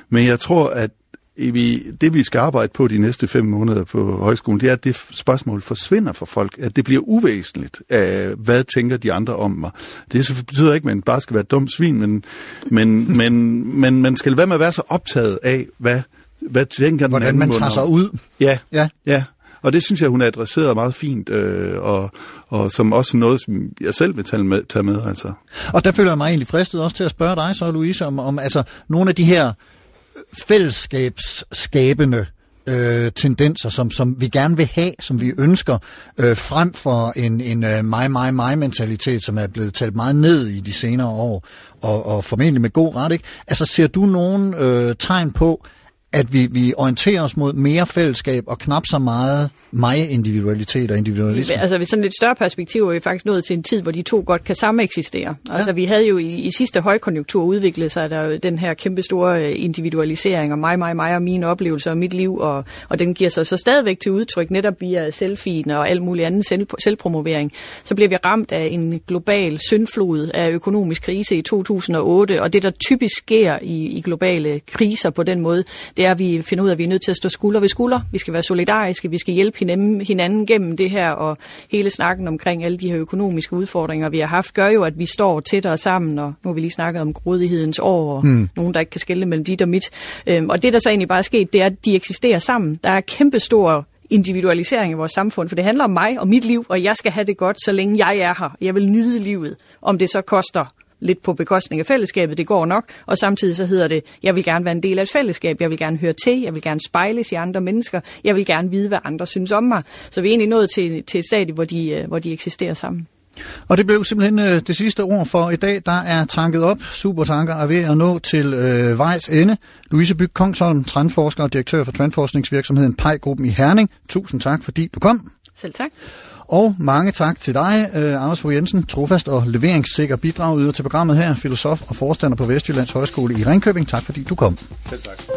S4: Men jeg tror, at vi, det vi skal arbejde på de næste fem måneder på højskolen, det er, at det spørgsmål forsvinder for folk, at det bliver uvæsentligt, af, hvad tænker de andre om mig. Det betyder ikke, at man bare skal være et dumt svin, men, men, men, men man skal være med at være så optaget af, hvad, hvad tænker den
S2: Hvordan
S4: anden
S2: man tager sig ud.
S4: Ja,
S2: Ja.
S4: ja. Og det synes jeg, hun adresserede meget fint, øh, og, og som også noget, som jeg selv vil tage med. Tage med altså.
S2: Og der føler jeg mig egentlig fristet også til at spørge dig så, Louise, om, om altså, nogle af de her fællesskabsskabende øh, tendenser, som, som vi gerne vil have, som vi ønsker, øh, frem for en, en øh, mig, mig, mig mentalitet, som er blevet talt meget ned i de senere år, og, og formentlig med god ret. Ikke? Altså ser du nogen øh, tegn på, at vi, vi orienterer os mod mere fællesskab og knap så meget mig-individualitet og individualisme?
S3: Altså ved sådan et større perspektiv er vi faktisk nået til en tid, hvor de to godt kan sameksistere. Altså vi havde jo i, i sidste højkonjunktur udviklet sig der jo den her kæmpe store øh, individualisering og mig, mig, mig og mine oplevelser og mit liv, og, og den giver sig så stadigvæk til udtryk netop via selfien og alt muligt andet selv, selvpromovering. Så bliver vi ramt af en global syndflod af økonomisk krise i 2008, og det der typisk sker i, i globale kriser på den måde, det er, at vi finder ud af, at vi er nødt til at stå skulder ved skulder. Vi skal være solidariske, vi skal hjælpe hinanden, hinanden gennem det her, og hele snakken omkring alle de her økonomiske udfordringer, vi har haft, gør jo, at vi står tættere sammen, og nu har vi lige snakket om grådighedens år, og mm. nogen, der ikke kan skille mellem dit og mit. Øhm, og det, der så egentlig bare er sket, det er, at de eksisterer sammen. Der er kæmpestor individualisering i vores samfund, for det handler om mig og mit liv, og jeg skal have det godt, så længe jeg er her. Jeg vil nyde livet, om det så koster lidt på bekostning af fællesskabet, det går nok, og samtidig så hedder det, jeg vil gerne være en del af et fællesskab, jeg vil gerne høre til, jeg vil gerne spejles i andre mennesker, jeg vil gerne vide, hvad andre synes om mig. Så vi er egentlig nået til, til et stadie, hvor de, øh, hvor de eksisterer sammen.
S2: Og det blev simpelthen øh, det sidste ord for i dag. Der er tanket op. Supertanker er ved at nå til øh, vejs ende. Louise Byg Kongsholm, trendforsker og direktør for trendforskningsvirksomheden PEI-gruppen i Herning. Tusind tak, fordi du kom.
S3: Selv tak.
S2: Og mange tak til dig, øh, Anders Fogh Jensen, trofast og leveringssikker bidrag yder til programmet her, filosof og forstander på Vestjyllands Højskole i Ringkøbing. Tak fordi du kom.
S4: Selv tak.